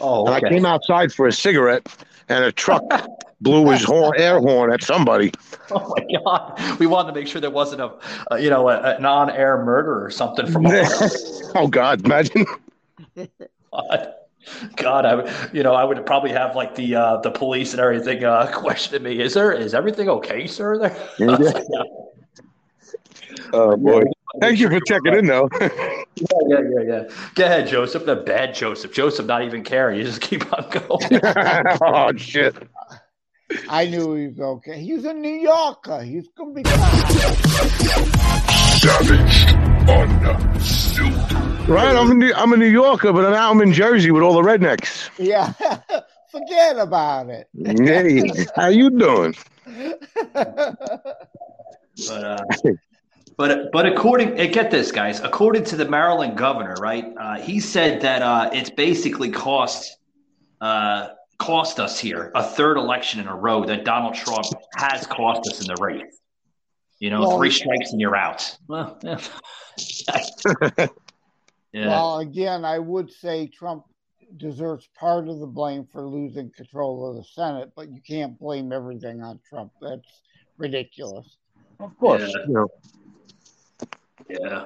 E: Oh, okay.
M: And I came outside for a cigarette, and a truck blew his horn, air horn at somebody.
E: Oh my god! We wanted to make sure there wasn't a, a you know, a, a non-air murder or something from.
M: oh God! Imagine.
E: God. God, I you know I would probably have like the uh, the police and everything uh, questioning me. Is there is everything okay, sir? There.
M: Yeah. yeah. Oh boy! Thank you for checking in, though.
E: yeah, yeah, yeah, yeah. Go ahead, Joseph. The bad Joseph. Joseph, not even caring. You just keep on going.
M: oh shit!
L: I knew he was okay. He's a New Yorker. He's gonna be fine.
C: Savage, unfiltered.
M: Right, I'm a New, I'm a New Yorker, but now I'm in Jersey with all the rednecks.
L: Yeah, forget about it.
M: hey, how you doing?
E: but uh, but but according eh, get this guys, according to the Maryland governor, right? Uh, he said that uh, it's basically cost uh, cost us here a third election in a row that Donald Trump has cost us in the race. You know, well, three strikes and you're out. Well, yeah.
L: yeah. Well, again, I would say Trump deserves part of the blame for losing control of the Senate, but you can't blame everything on Trump. That's ridiculous.
M: Of course,
E: yeah.
M: you know.
E: Yeah.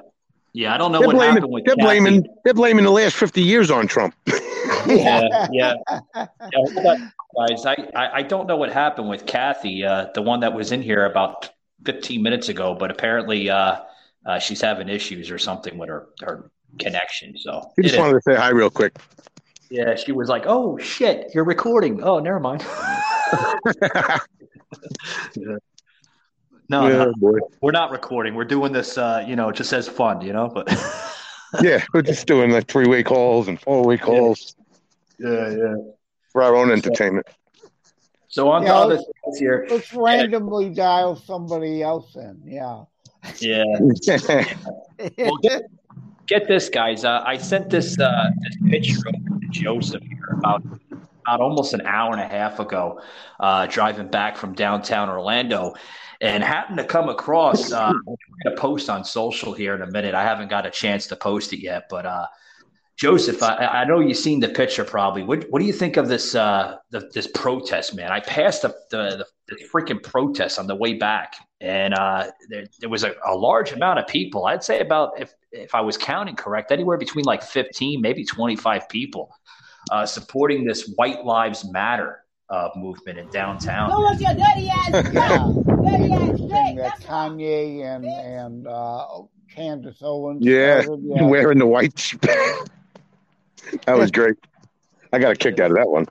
E: Yeah, I don't know
M: they're
E: what
M: blaming,
E: happened with
M: they're
E: Kathy.
M: blaming they're blaming the last fifty years on Trump.
E: yeah, yeah. yeah guys, I, I, I don't know what happened with Kathy, uh, the one that was in here about fifteen minutes ago, but apparently uh, uh, she's having issues or something with her her connection. So
M: she just wanted to say hi real quick.
E: Yeah, she was like, "Oh shit, you're recording." Oh, never mind. yeah. No,
M: yeah,
E: no,
M: boy.
E: we're not recording. We're doing this, uh, you know, just as fun, you know. But
M: yeah, we're just doing like three way calls and four way calls.
E: Yeah, yeah,
M: for our own entertainment.
E: So on
L: Yeah,
E: to other
L: let's-
E: here.
L: Let's randomly dial somebody else in. Yeah.
E: Yeah. well, get, get this, guys. Uh, I sent this uh, this picture over to Joseph here about about almost an hour and a half ago, uh, driving back from downtown Orlando, and happened to come across. Uh, I'm going to post on social here in a minute. I haven't got a chance to post it yet, but uh, Joseph, I, I know you've seen the picture probably. What, what do you think of this uh, the, this protest, man? I passed the, the, the freaking protest on the way back, and uh, there, there was a, a large amount of people. I'd say about if if I was counting correct, anywhere between like fifteen, maybe twenty five people uh, supporting this White Lives Matter uh, movement in downtown.
X: Go with your dirty ass.
L: interesting that Kanye and and uh, Candace Owens.
M: Yeah,
L: started,
M: wearing the white. that was great. I got a kick out of that one.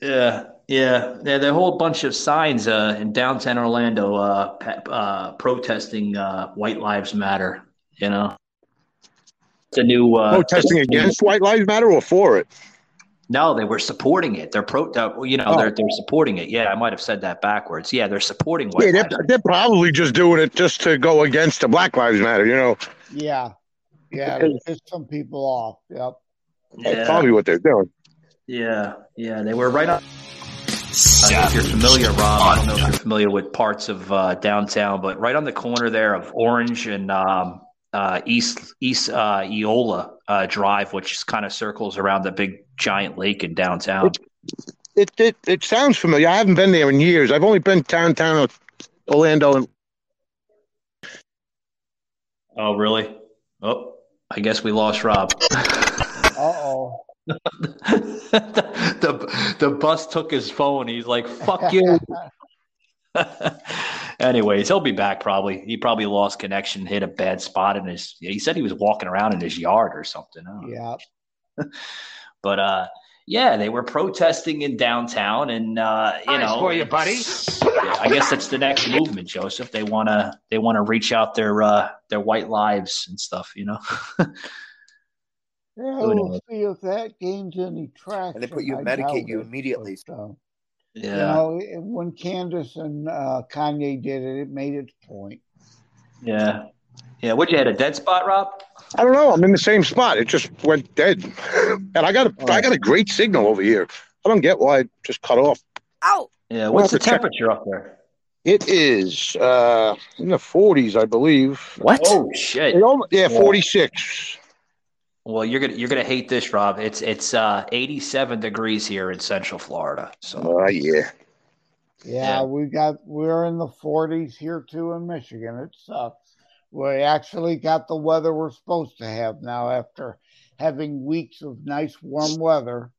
E: Yeah, yeah, yeah. There a whole bunch of signs uh, in downtown Orlando uh, pa- uh, protesting uh, White Lives Matter. You know, it's a new uh,
M: Protesting against White Lives Matter or for it?
E: No, they were supporting it. They're pro. uh, You know,
M: Oh.
E: they're they're supporting it. Yeah, I might have said that backwards. Yeah, they're supporting White
M: Yeah, they're, they're probably just doing it just to go against the Black Lives Matter. You know,
L: Yeah, yeah, to
M: Because-
L: piss some people off. Yep.
M: that's
E: Yeah.
M: probably what they're doing.
E: Yeah, yeah, they were right on. Uh, if you're familiar, Rob, I don't know if you're familiar with parts of uh, downtown, but right on the corner there of Orange and um, uh, East East uh, Eola uh, Drive, which kind of circles around the big giant lake in downtown.
M: It, it it sounds familiar. I haven't been there in years. I've only been downtown Orlando and
E: Oh, really? Oh, I guess we lost Rob.
L: Uh oh.
E: the the bus took his phone. He's like, "Fuck you." Anyways, he'll be back probably. He probably lost connection, hit a bad spot in his. He said he was walking around in his yard or something. I.
L: Yeah.
E: But uh, yeah, they were protesting in downtown, and uh, you
X: Nice
E: know,
X: for you, buddy.
E: yeah, I guess that's the next movement, Joseph. They wanna they wanna reach out their uh, their white lives and stuff. You know.
L: Yeah,
E: Who
L: we'll
E: knows?
L: see if that gains any traction.
Y: And they put you
L: I
Y: medicate you immediately.
L: but, uh, You
E: Yeah.
L: know, when Candace and uh, Kanye did it, it made its point.
E: Yeah. Yeah. What you had a dead spot, Rob?
M: I don't know. I'm in the same spot. It just went dead, and I got a I got a great signal over here. I don't get why it just cut off.
S: Ow!
E: Yeah. What's the
M: have to check.
E: temperature up there?
M: It is uh, in the 40s, I believe.
E: What? Oh shit!
M: It almo- yeah, 46.
E: Well, you're gonna you're gonna hate this, Rob. It's it's uh 87 degrees here in Central Florida. So
M: uh, yeah.
L: Yeah, we got we're in the 40s here too in Michigan. It sucks. We actually got the weather we're supposed to have now after having weeks of nice warm weather.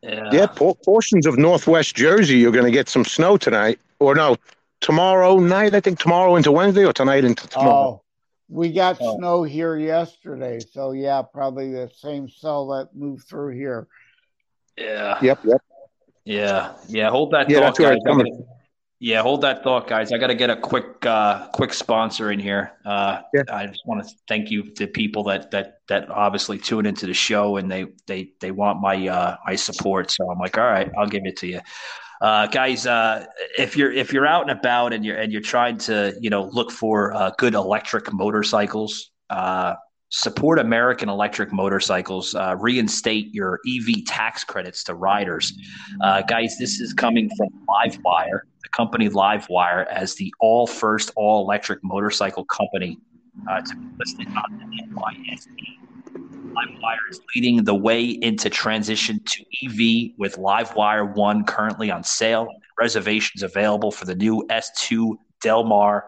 E: Yeah.
M: Yeah, por- portions of Northwest Jersey, you're going to get some snow tonight, or no, tomorrow night. I think tomorrow into Wednesday, or tonight into tomorrow.
L: Oh, we got snow here yesterday, so yeah, probably the same cell that moved through here.
E: yeah.
M: Yep, yep.
E: Yeah, yeah. Hold that
M: Yeah,
E: thought, guys.
M: it's
E: I
M: coming.
E: gotta- yeah, hold that thought, guys. I got to get a quick, uh, quick sponsor in here. Uh, yeah. I just want to thank you to people that that that obviously tune into the show and they they they want my uh, my support. So I'm like, all right, I'll give it to you. Uh, guys, uh, if you're if you're out and about and you're and you're trying to you know look for uh, good electric motorcycles, uh, support American Electric Motorcycles. Uh, reinstate your EV tax credits to riders, uh, guys. This is coming from LiveWire, the company LiveWire, as the all first all electric motorcycle company to be listed on the NYSE. LiveWire is leading the way into transition to EV with LiveWire One currently on sale. Reservations available for the new S2 Del Mar,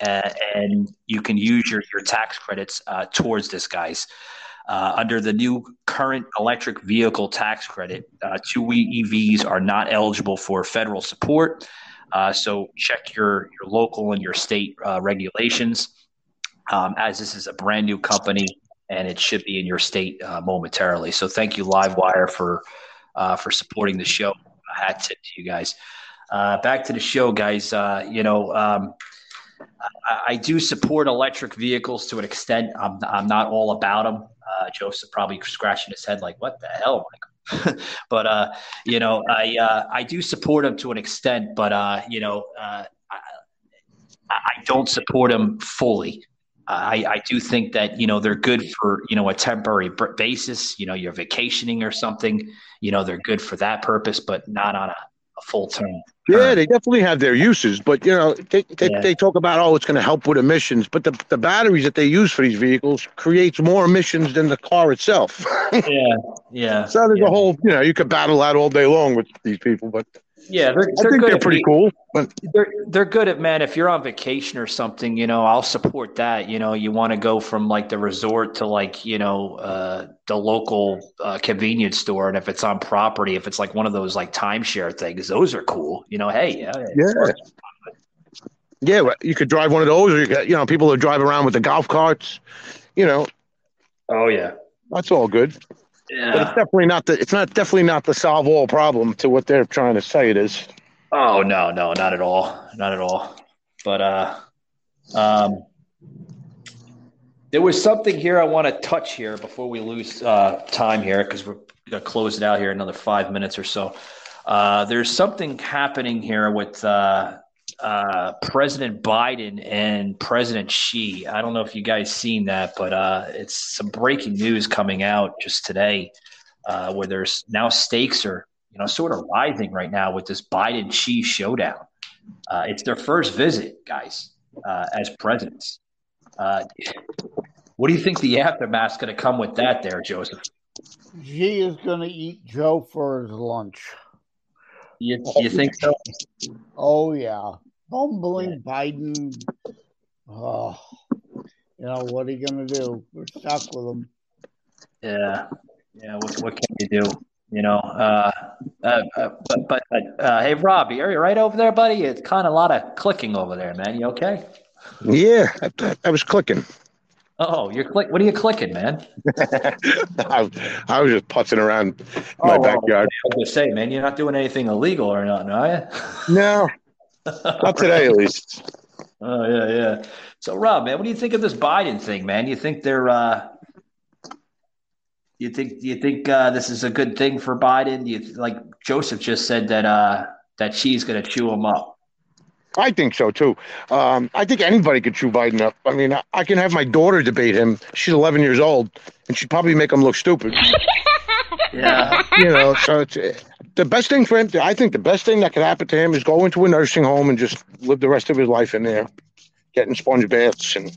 E: uh, and you can use your, your tax credits uh, towards this, guys. Uh, under the new current electric vehicle tax credit, uh, two EVs are not eligible for federal support. Uh, so check your, your local and your state uh, regulations, um, as this is a brand new company and it should be in your state uh, momentarily. So thank you, LiveWire, for uh, for supporting the show. Hat tip to you guys. Uh, back to the show, guys. Uh, you know, um, I, I do support electric vehicles to an extent. I'm I'm not all about them. Uh, Joseph probably scratching his head like, "What the hell, Michael?" but uh, you know, I I do support them to an extent, but you know, I, I don't support them fully. I, I do think that you know they're good for you know a temporary basis. You know, you're vacationing or something. You know, they're good for that purpose, but not on a, a full term.
M: Yeah, they definitely have their uses, but you know, they they,
E: Yeah.
M: they talk about oh, it's going to help with emissions, but the the batteries that they use for these vehicles creates more emissions than the car itself.
E: yeah, yeah.
M: So there's a whole, you know, you could battle that all day long with these people, but
E: Yeah, they're,
M: I
E: they're
M: think
E: good
M: they're pretty
E: me-
M: cool. But
E: They're they're good at man. If you're on vacation or something, you know, I'll support that. You know, you want to go from like the resort to like you know uh, the local uh, convenience store, and if it's on property, if it's like one of those like timeshare things, those are cool. You know, hey, yeah,
M: yeah, Yeah, you could drive one of those, or you, could, you know, people that drive around with the golf carts. You know,
E: Oh yeah.
M: that's all good. But it's definitely not the. It's not definitely not the solve all problem to what they're trying to say it is.
E: Oh no, no, not at all, not at all. But uh, um, there was something here I want to touch here before we lose uh, time here because we're gonna close it out here another five minutes or so. Uh, there's something happening here with uh, uh, President Biden and President Xi. I don't know if you guys seen that, but uh, it's some breaking news coming out just today, uh, where there's now stakes are you know sort of rising right now with this Biden Xi showdown. Uh, it's their first visit, guys, uh, as presidents. Uh, what do you think the aftermath's going to come with that, there, Joseph?
L: Xi is going to eat Joe for his lunch.
E: You, you think so?
L: Oh yeah, bumbling Biden. Oh, you know what are you going to do? We're stuck with him.
E: Yeah, yeah. What, what can you do? You know. Uh, uh, uh, but but uh, hey, Rob, are you right over there, buddy? It's kind of a lot of clicking over there, man. You okay?
M: Yeah, I, I was clicking.
E: Oh, you're click. What are you clicking, man?
M: I, I was just putzing around my
E: Oh,
M: backyard.
E: I was say, man, you're not doing anything illegal or nothing, are you?
M: No, not today at least.
E: Oh yeah, yeah. So Rob, man, what do you think of this Biden thing, man? You think they're uh you think you think uh this is a good thing for Biden? You like Joseph just said that uh that Xi's gonna chew him up.
M: I think so too. Um, I think anybody could chew Biden up. I mean, I, I can have my daughter debate him. She's 11 years old, and she'd probably make him look stupid.
E: Yeah.
M: you know, so it's, uh, the best thing for him. I think the best thing that could happen to him is go into a nursing home and just live the rest of his life in there, getting sponge baths and.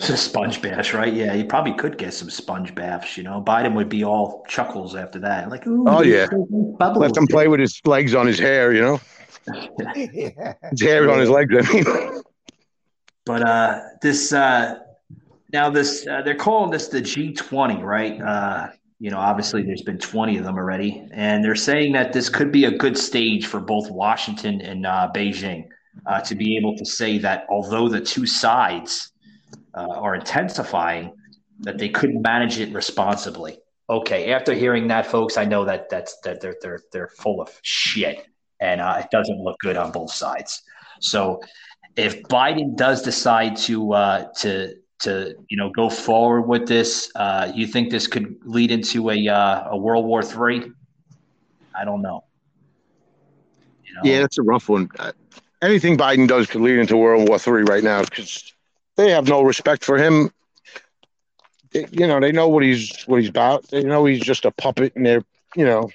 E: Sponge baths, right? Yeah, he probably could get some sponge baths, you know. Biden would be all chuckles after that. Like, ooh,
M: Oh yeah,
E: bubbles.
M: let him play with his legs on his hair. You know, his hair on his legs. I mean,
E: But uh, this uh, now this uh, they're calling this the G20, right? Uh, you know, obviously there's been 20 of them already, and they're saying that this could be a good stage for both Washington and uh, Beijing uh, to be able to say that although the two sides uh, are intensifying, that they couldn't manage it responsibly. Okay, after hearing that, folks, I know that that's that they're they're they're full of shit, and uh, it doesn't look good on both sides. So, if Biden does decide to uh, to to you know go forward with this, uh, you think this could lead into a uh, a World War Three? I don't know.
M: yeah, that's a rough one. Uh, anything Biden does could lead into World War Three right now because they have no respect for him. They- you know, they know what he's what he's about. They know he's just a puppet, and they're you know.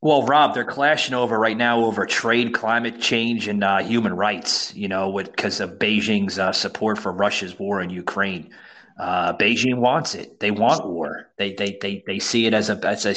E: Well, Rob, they're clashing over right now over trade, climate change, and uh, human rights. You know, because of Beijing's uh, support for Russia's war in Ukraine. Uh, Beijing wants it. They want war. They they they, they see it as a as a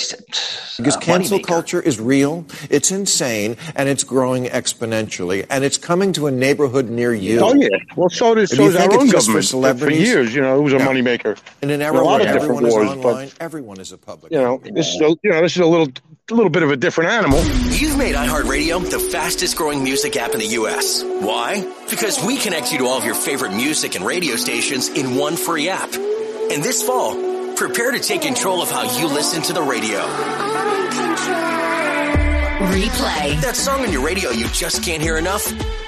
X: Because
E: uh,
X: cancel culture is real, it's insane, and it's growing exponentially, and it's coming to a neighborhood near you.
M: Oh yeah. Well, so does
X: If
M: so does our own
X: it's just for
M: government. For years, you know, it was a
X: Yeah.
M: moneymaker.
X: In an
M: For
X: era
M: a lot
X: where
M: of different
X: everyone is
M: wars,
X: online,
M: but
X: everyone is a public.
M: you know, this is a, you know this is a little a little bit of a different animal.
Y: You've made iHeartRadio the fastest growing music app in the U.S. Why? Because we connect you to all of your favorite music and radio stations in one free app. And this fall, prepare to take control of how you listen to the radio. Replay. That song on your radio you just can't hear enough?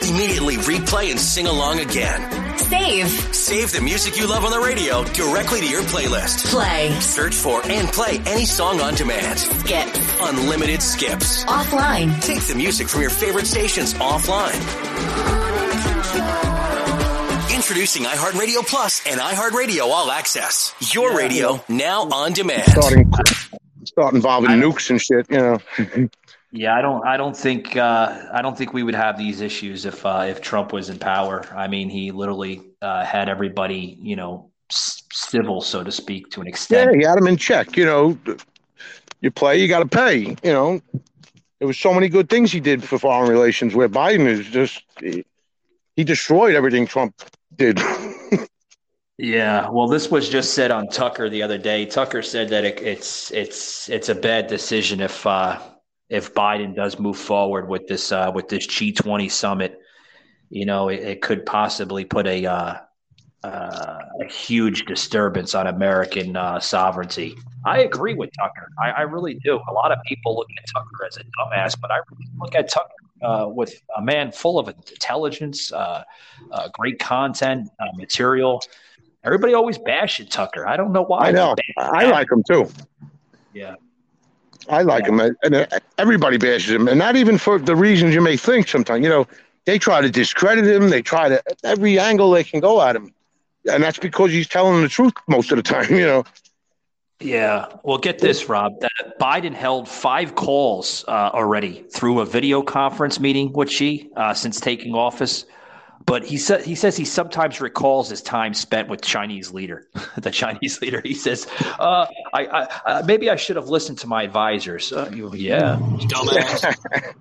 Y: Immediately replay and sing along again. Save. Save the music you love on the radio directly to your playlist. Play. Search for and play any song on demand. Skip. Unlimited skips. Offline. Take the music from your favorite stations offline. Introducing iHeartRadio Plus and iHeartRadio All Access. Your radio now on demand.
M: Starting start involving nukes and shit. You know.
E: Yeah, I don't. I don't think. Uh, I don't think we would have these issues if uh, if Trump was in power. I mean, he literally uh, had everybody, you know, s- civil, so to speak, to an extent.
M: Yeah,
E: extent.
M: he had him in check. You know, you play, you got to pay. You know, there was so many good things he did for foreign relations. Where Biden is just he, he destroyed everything Trump
E: Yeah, well, this was just said on Tucker the other day. Tucker said that it, it's it's it's a bad decision if uh, if Biden does move forward with this uh, with this G20 summit, you know, it, it could possibly put a uh, uh, a huge disturbance on American uh, sovereignty. I agree with Tucker. I, I, really do. A lot of people look at Tucker as a dumbass, but I really look at Tucker uh, with a man full of intelligence, uh, uh, great content, uh, material. Everybody always bashes Tucker. I don't know why.
M: I know. I like him too.
E: Yeah.
M: I like yeah. him, and everybody bashes him, and not even for the reasons you may think. Sometimes, you know, they try to discredit him. They try to every angle they can go at him and that's because he's telling the truth most of the time, you know.
E: Yeah. Well, get this, Rob. That Biden held five calls uh, already through a video conference meeting with Xi uh, since taking office. But he said he says he sometimes recalls his time spent with Chinese leader, the Chinese leader. He says, uh, "I, I uh, maybe I should have listened to my advisors." Uh, yeah, dumbass.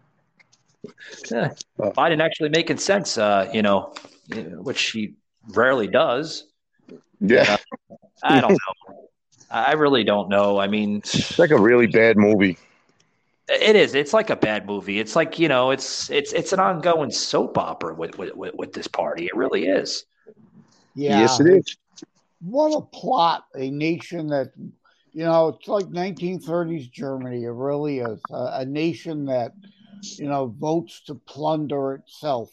E: yeah. Biden actually making sense, uh, you know, which he rarely does.
M: Yeah.
E: Uh, I don't know. I really don't know. I mean,
M: it's like a really bad movie.
E: It is. It's like a bad movie. It's like you know, it's it's it's an ongoing soap opera with with with, with this party. It really is.
L: Yeah.
M: Yes, it is.
L: What a plot! A nation that you know, it's like 1930s Germany. It really is a, a nation that you know votes to plunder itself.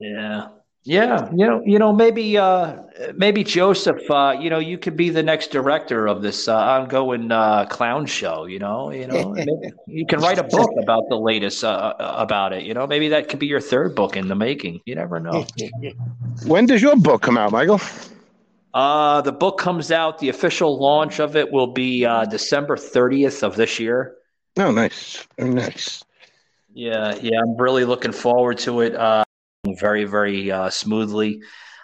E: Yeah. Yeah, you know, you know, maybe, uh, maybe Joseph, uh, you know, you could be the next director of this uh, ongoing uh, clown show. You know, you know, you can write a book about the latest uh, uh, about it. You know, maybe that could be your third book in the making. You never know.
M: when does your book come out, Michael?
E: Uh, the book comes out. The official launch of it will be uh, December thirtieth of this year.
M: Oh, nice, nice.
E: Yeah, yeah, I'm really looking forward to it. Uh, very, very uh, smoothly.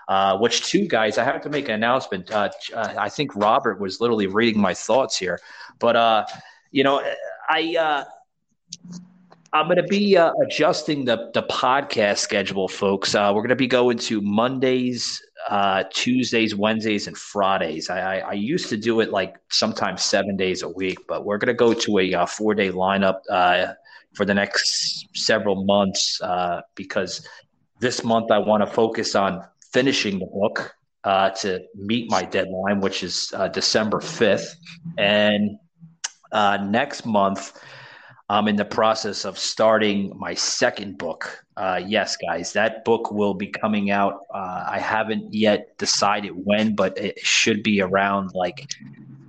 E: Uh, which two guys? I have to make an announcement. Uh, uh I think Robert was literally reading my thoughts here, but uh, you know, I uh, I'm going to be adjusting the the podcast schedule, folks. we're going to be going to Mondays, Tuesdays, Wednesdays, and Fridays. I, I, I, used to do it like sometimes seven days a week, but we're going to go to a four day lineup for the next several months because this month, I want to focus on finishing the book uh, to meet my deadline, which is uh, December 5th. And uh, next month, I'm in the process of starting my second book. Uh, yes, guys, that book will be coming out. Uh, I haven't yet decided when, but it should be around like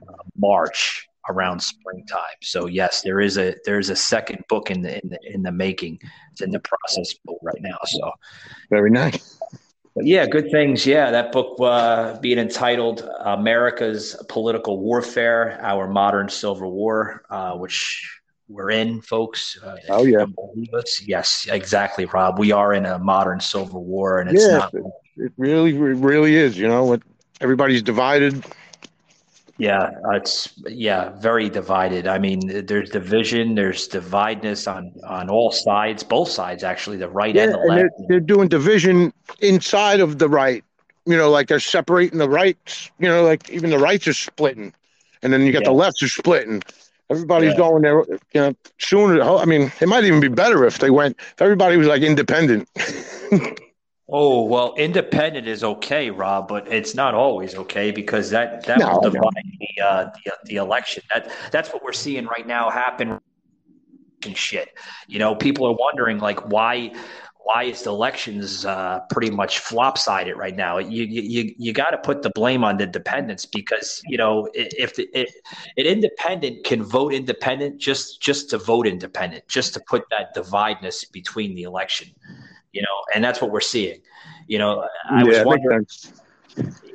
E: uh, March around springtime. So yes, there is a there's a second book in the in the in the making. It's in the process right now. So
M: very nice.
E: But yeah, good things. Yeah, that book uh, being entitled "America's Political Warfare: Our Modern Civil War," uh, which we're in, folks. Uh,
M: oh yeah,
E: yes, exactly, Rob. We are in a modern civil war, and it's
M: yeah,
E: not.
M: It really, it really is. You know, what everybody's divided
E: yeah, it's yeah, very divided. I mean, there's division, there's divideness on on all sides, both sides actually, the right
M: yeah,
E: and the left.
M: They're, they're, doing division inside of the right. You know, like they're separating the rights. You know, like even the rights are splitting, and then you got yeah. the lefts are splitting. Everybody's yeah. going there. You know, sooner. I mean, it might even be better if they went. If everybody was like independent.
E: Oh well, independent is okay, Rob, but it's not always okay because that that
M: no,
E: will divide no. the, uh, the the election. That that's what we're seeing right now happen. And shit, you know, people are wondering like why why is the elections uh, pretty much flopsided right now? You you you got to put the blame on the independents because you know if the, it, an independent can vote independent just just to vote independent, just to put that divideness between the election you know, and that's what we're seeing. You know, I yeah, was wondering.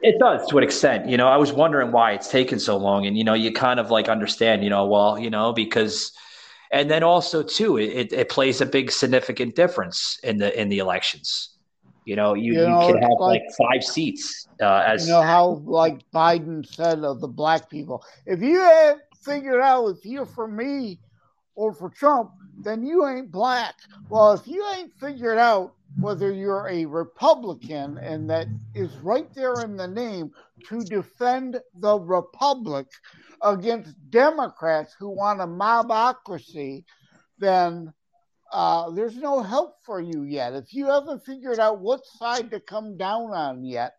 E: It does to an extent. You know, I was wondering why it's taken so long, and you know, you kind of like understand. You know, well, you know, because, and then also too, it, it plays a big significant difference in the in the elections. You know, you, you, know, can have like, like, five seats. Uh, as
L: you know how like Biden said of the black people, if you have figured out if you're for me or for Trump, then you ain't black. Well, if you ain't figured out whether you're a Republican, and that is right there in the name to defend the Republic against Democrats who want a mobocracy, then uh, there's no help for you yet. If you haven't figured out what side to come down on yet,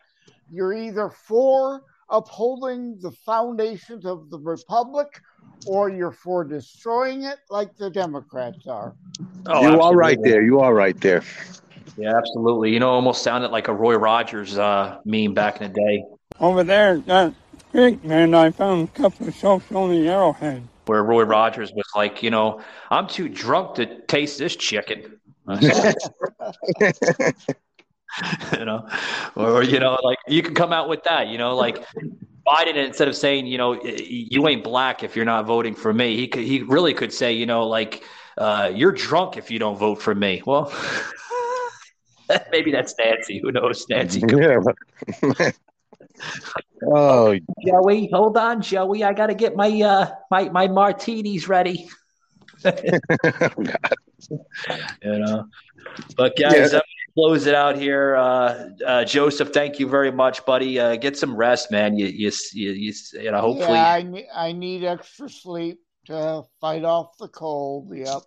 L: you're either for upholding the foundations of the republic or you're for destroying it like the Democrats are.
M: Oh, you are right there. You are right there.
E: Yeah, absolutely. You know, almost sounded like a Roy Rogers uh, meme back in the day.
Z: Over there, that creek, man, I found a couple of soaps on the arrowhead.
E: Where Roy Rogers was like, you know, I'm too drunk to taste this chicken. you know, or, you know, like you can come out with that, you know, like Biden instead of saying, you know, you ain't black if you're not voting for me, he could, he really could say, you know, like uh, you're drunk if you don't vote for me. Well, maybe that's Nancy. Who knows, Nancy?
M: Yeah. oh,
E: Joey, hold on, Joey. I got to get my uh my my martinis ready. you know, but guys, yeah close it out here. Uh, uh, Joseph, thank you very much, buddy. Uh, get some rest, man. You, you, you, you, you know, hopefully.
L: Yeah, I, need, I need extra sleep to fight off the cold. Yep.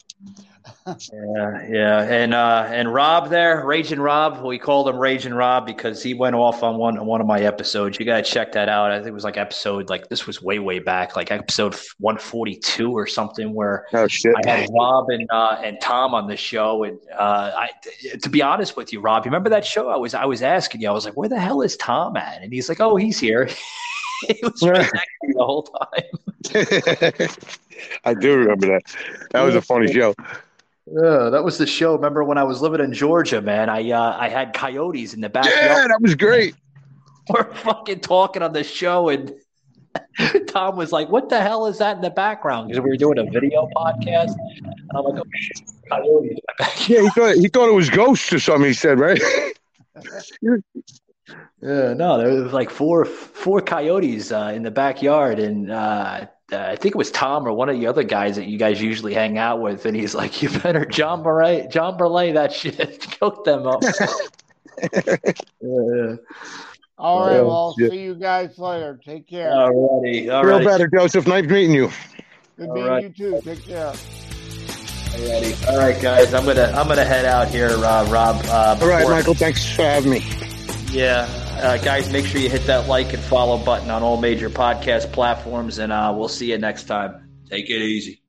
E: yeah, yeah, and uh, and Rob there, Raging Rob. We called him Raging Rob because he went off on one on one of my episodes. You gotta check that out. I think it was like episode like this was way way back, like episode one forty two or something, where
M: oh, shit.
E: I had Rob and uh, and Tom on the show. And uh, I, to be honest with you, Rob, you remember that show? I was I was asking you, I was like, where the hell is Tom at? And he's like, oh, he's here. he was right the whole time.
M: I do remember that. That was a funny show.
E: Yeah, that was the show. Remember when I was living in Georgia, man? I uh, I had coyotes in the backyard.
M: Yeah, that was great.
E: We're fucking talking on the show, and Tom was like, "What the hell is that in the background?" Because we were doing a video podcast. And I'm like, "Oh shit, coyotes!"
M: Yeah, he thought he thought it was ghosts or something. He said, right?
E: Yeah, no, there was like four four coyotes uh, in the backyard, and uh, uh, I think it was Tom or one of the other guys that you guys usually hang out with, and he's like, "You better John Bourlet, John Bourlet that shit, cook them up."
L: yeah. All right, well, yeah. see you guys later. Take care.
E: Alrighty, all
M: Feel
E: right.
M: better, Joseph. Nice meeting you.
L: Good meeting right. you too. Take care.
E: Alrighty. All right, guys. I'm gonna I'm gonna head out here, uh, Rob. Uh,
M: all right, Michael. Thanks for having me.
E: Yeah, uh, guys, make sure you hit that like and follow button on all major podcast platforms, and uh, we'll see you next time. Take it easy.